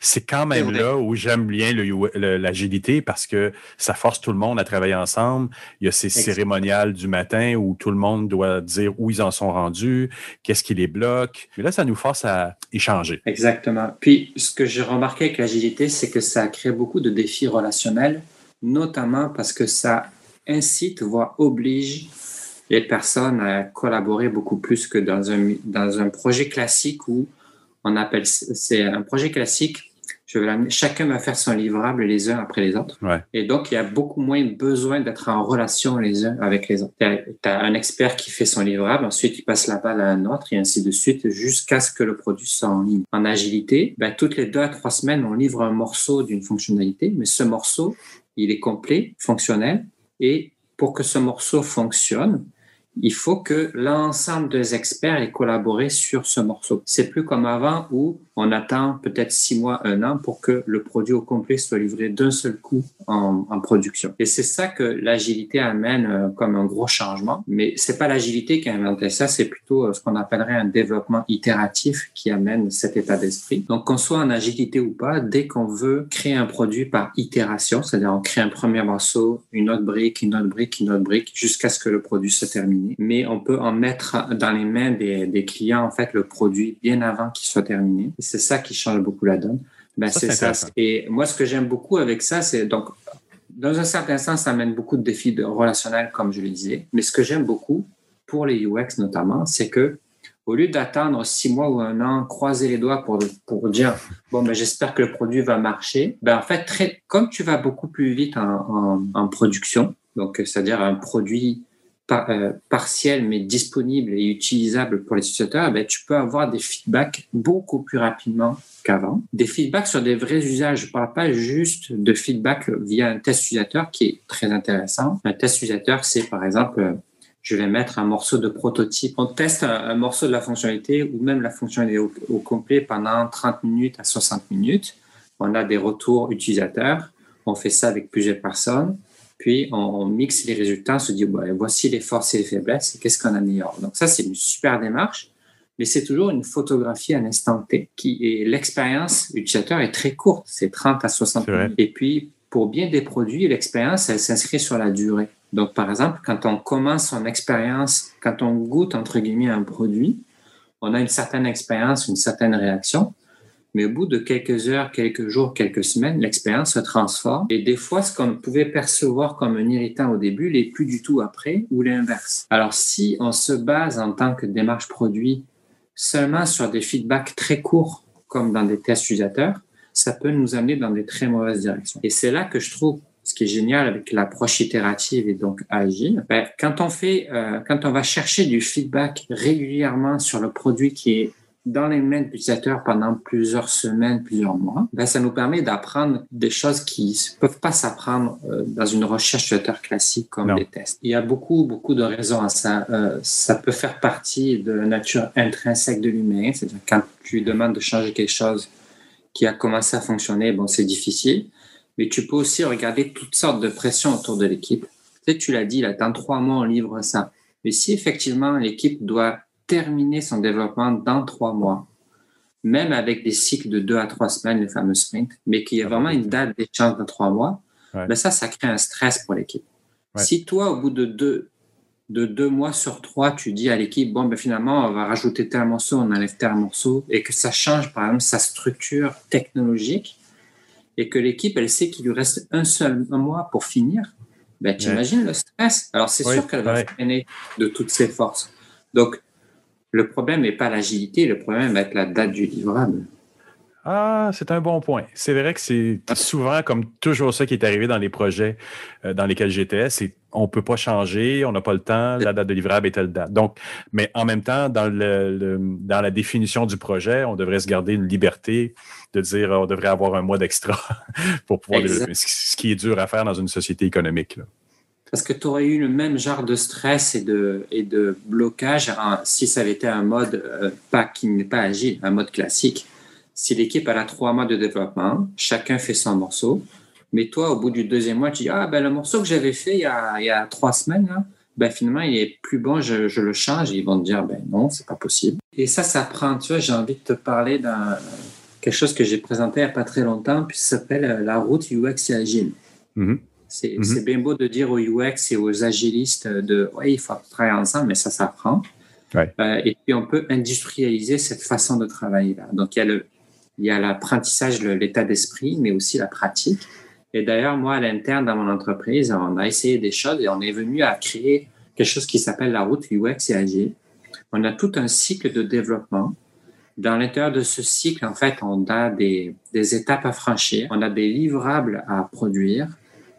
c'est quand même là où j'aime bien l'agilité parce que ça force tout le monde à travailler ensemble. Il y a ces cérémoniales du matin où tout le monde doit dire où ils en sont rendus, qu'est-ce qui les bloque. Mais là, ça nous force à échanger. Exactement. Puis, ce que j'ai remarqué avec l'agilité, c'est que ça crée beaucoup de défis relationnels, notamment parce que ça incite, voire oblige les personnes à collaborer beaucoup plus que dans un, dans un projet classique où on appelle, c'est un projet classique, je vais chacun va faire son livrable les uns après les autres. Et donc, il y a beaucoup moins besoin d'être en relation les uns avec les autres. Tu as, un expert qui fait son livrable, ensuite il passe la balle à un autre et ainsi de suite jusqu'à ce que le produit soit en ligne. En agilité, ben, toutes les deux à trois semaines, on livre un morceau d'une fonctionnalité, mais ce morceau, il est complet, fonctionnel et pour que ce morceau fonctionne, il faut que l'ensemble des experts aient collaboré sur ce morceau. C'est plus comme avant où on attend peut-être six mois, un an pour que le produit au complet soit livré d'un seul coup en, production. Et c'est ça que l'agilité amène euh, comme un gros changement. Mais c'est pas l'agilité qui a inventé ça, c'est plutôt euh, ce qu'on appellerait un développement itératif qui amène cet état d'esprit. Donc qu'on soit en agilité ou pas, dès qu'on veut créer un produit par itération, c'est-à-dire on crée un premier morceau, une autre brique, une autre brique, une autre brique, jusqu'à ce que le produit soit terminé. Mais on peut en mettre dans les mains des clients en fait le produit bien avant qu'il soit terminé c'est ça qui change beaucoup la donne. Ben, c'est ça. Et moi, ce que j'aime beaucoup avec ça, c'est donc, dans un certain sens, ça amène beaucoup de défis de relationnels, comme je le disais. Mais ce que j'aime beaucoup, pour les UX notamment, c'est que au lieu d'attendre six mois ou un an, croiser les doigts pour, pour dire bon ben j'espère que le produit va marcher, ben en fait très, comme tu vas beaucoup plus vite en, en production, donc c'est-à-dire un produit euh, partiel mais disponible et utilisable pour les utilisateurs, ben, tu peux avoir des feedbacks beaucoup plus rapidement qu'avant. Des feedbacks sur des vrais usages. Je ne parle pas juste de feedback via un test utilisateur qui est très intéressant. Un test utilisateur, c'est par exemple, euh, je vais mettre un morceau de prototype. On teste un, morceau de la fonctionnalité ou même la fonctionnalité au complet pendant 30 minutes à 60 minutes. On a des retours utilisateurs. On fait ça avec plusieurs personnes puis on, mixe les résultats, on se dit, voici les forces et les faiblesses, et qu'est-ce qu'on améliore? Donc ça, c'est une super démarche, mais c'est toujours une photographie à l'instant T. Qui, et l'expérience utilisateur est très courte, c'est 30 à 60 minutes. Et puis, pour bien des produits, l'expérience, elle s'inscrit sur la durée. Donc, par exemple, quand on commence son expérience, quand on goûte, entre guillemets, un produit, on a une certaine expérience, une certaine réaction mais au bout de quelques heures, quelques jours, quelques semaines, l'expérience se transforme. Et des fois, ce qu'on pouvait percevoir comme un irritant au début l'est plus du tout après ou l'inverse. Alors, si on se base en tant que démarche produit seulement sur des feedbacks très courts, comme dans des tests utilisateurs, ça peut nous amener dans des très mauvaises directions. Et c'est là que je trouve ce qui est génial avec l'approche itérative et donc agile, ben, quand on fait, euh, quand on va chercher du feedback régulièrement sur le produit qui est dans les mains de l'utilisateur pendant plusieurs semaines, plusieurs mois, ben, ça nous permet d'apprendre des choses qui ne peuvent pas s'apprendre euh, dans une recherche utilisateur classique comme des tests. Il y a beaucoup, beaucoup de raisons à ça. Euh, ça peut faire partie de la nature intrinsèque de l'humain, c'est-à-dire quand tu demandes de changer quelque chose qui a commencé à fonctionner, bon, c'est difficile, mais tu peux aussi regarder toutes sortes de pressions autour de l'équipe. Tu sais, tu l'as dit, là, dans trois mois, on livre ça. Mais si effectivement l'équipe doit terminer son développement dans trois mois, même avec des cycles de deux à trois semaines, les fameux sprints, mais qu'il y a vraiment une date d'échange de trois mois, ben ça, ça crée un stress pour l'équipe. Si toi, au bout de deux, de deux mois sur trois, tu dis à l'équipe, bon, ben finalement, on va rajouter tel morceau, on enlève tel morceau, et que ça change, par exemple, sa structure technologique, et que l'équipe, elle sait qu'il lui reste un seul mois pour finir, ben, tu imagines le stress. Alors, c'est sûr qu'elle va freiner de toutes ses forces. Donc, le problème n'est pas l'agilité, le problème va être la date du livrable. Ah, c'est un bon point. C'est vrai que c'est souvent comme toujours ça qui est arrivé dans les projets euh, dans lesquels j'étais, c'est on peut pas changer, on n'a pas le temps, la date de livrable est telle date. Donc, mais en même temps, dans le, dans la définition du projet, on devrait se garder une liberté de dire on devrait avoir un mois d'extra *laughs* pour pouvoir développer, ce qui est dur à faire dans une société économique. Là. Parce que tu aurais eu le même genre de stress et de, et de blocage si ça avait été un mode euh, pas, qui n'est pas agile, un mode classique. Si l'équipe a trois mois de développement, chacun fait son morceau, mais toi, au bout du deuxième mois, tu dis Ah, ben le morceau que j'avais fait il y, a, il y a trois semaines, ben finalement, il est plus bon, je, je, le change. Ils vont te dire Ben non, c'est pas possible. Et ça, ça prend, tu vois, j'ai envie de te parler d'un quelque chose que j'ai présenté il n'y a pas très longtemps, puis ça s'appelle euh, la route UX et agile. Mm-hmm. Mhm. C'est bien beau de dire aux UX et aux agilistes de ouais, il faut travailler ensemble, mais ça s'apprend. Euh, et puis on peut industrialiser cette façon de travailler là. Donc il y a le il y a l'apprentissage, l'état d'esprit, mais aussi la pratique. Et d'ailleurs, moi, à l'interne, dans mon entreprise, on a essayé des choses et on est venu à créer quelque chose qui s'appelle la route UX et Agile. On a tout un cycle de développement. Dans l'intérieur de ce cycle, en fait, on a des, des étapes à franchir, on a des livrables à produire,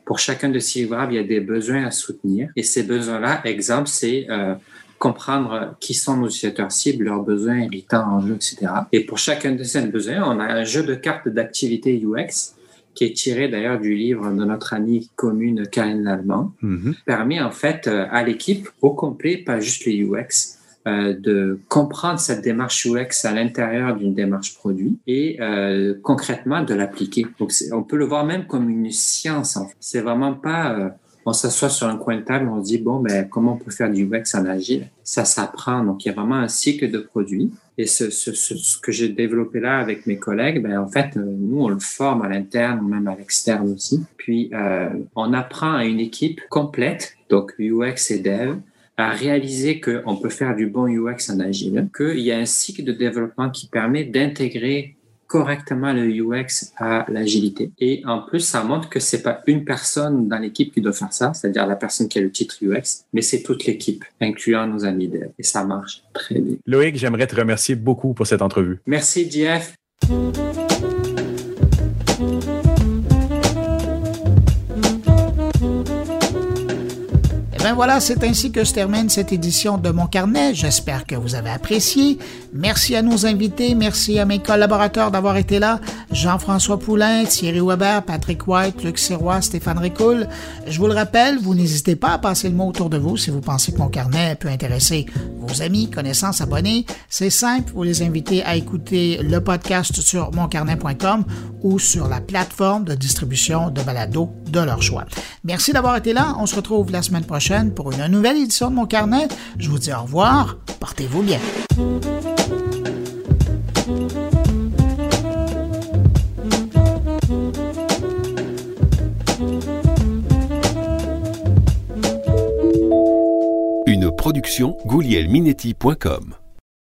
pour chacun de ces livrables, il y a des besoins à soutenir. Et ces besoins-là, exemple, c'est euh, comprendre qui sont nos utilisateurs cibles, leurs besoins, irritants, enjeux, etc. Et pour chacun de ces besoins, on a un jeu de cartes d'activité UX qui est tiré d'ailleurs du livre de notre amie commune Karine Lallemand, mm-hmm. permet en fait euh, à l'équipe au complet, pas juste les UX, de comprendre cette démarche UX à l'intérieur d'une démarche produit et euh, concrètement de l'appliquer. Donc, on peut le voir même comme une science. En fait. C'est vraiment pas euh, on s'assoit sur un coin de table, on se dit bon ben comment on peut faire du UX en agile? Ça s'apprend. Donc il y a vraiment un cycle de produits. Et ce, ce, ce, que j'ai développé là avec mes collègues, ben en fait nous on le forme à l'interne même à l'externe aussi. Puis euh, on apprend à une équipe complète, donc UX et Dev, à réaliser qu'on peut faire du bon UX en agile, qu'il y a un cycle de développement qui permet d'intégrer correctement le UX à l'agilité. Et en plus, ça montre que c'est pas une personne dans l'équipe qui doit faire ça, c'est-à-dire la personne qui a le titre UX, mais c'est toute l'équipe, incluant nos amis dev. Et ça marche très bien. Loïc, j'aimerais te remercier beaucoup pour cette entrevue. Merci, Jeff. Ben voilà, c'est ainsi que se termine cette édition de Mon Carnet. J'espère que vous avez apprécié. Merci à nos invités, merci à mes collaborateurs d'avoir été là. Jean-François Poulain, Thierry Weber, Patrick White, Luc Sirois, Stéphane Ricoul. Je vous le rappelle, vous n'hésitez pas à passer le mot autour de vous si vous pensez que Mon Carnet peut intéresser vos amis, connaissances, abonnés. C'est simple, vous les invitez à écouter le podcast sur moncarnet.com ou sur la plateforme de distribution de balado de leur choix. Merci d'avoir été là. On se retrouve la semaine pour une nouvelle édition de mon carnet. Je vous dis au revoir. Portez-vous bien. Une production goulielminetti.com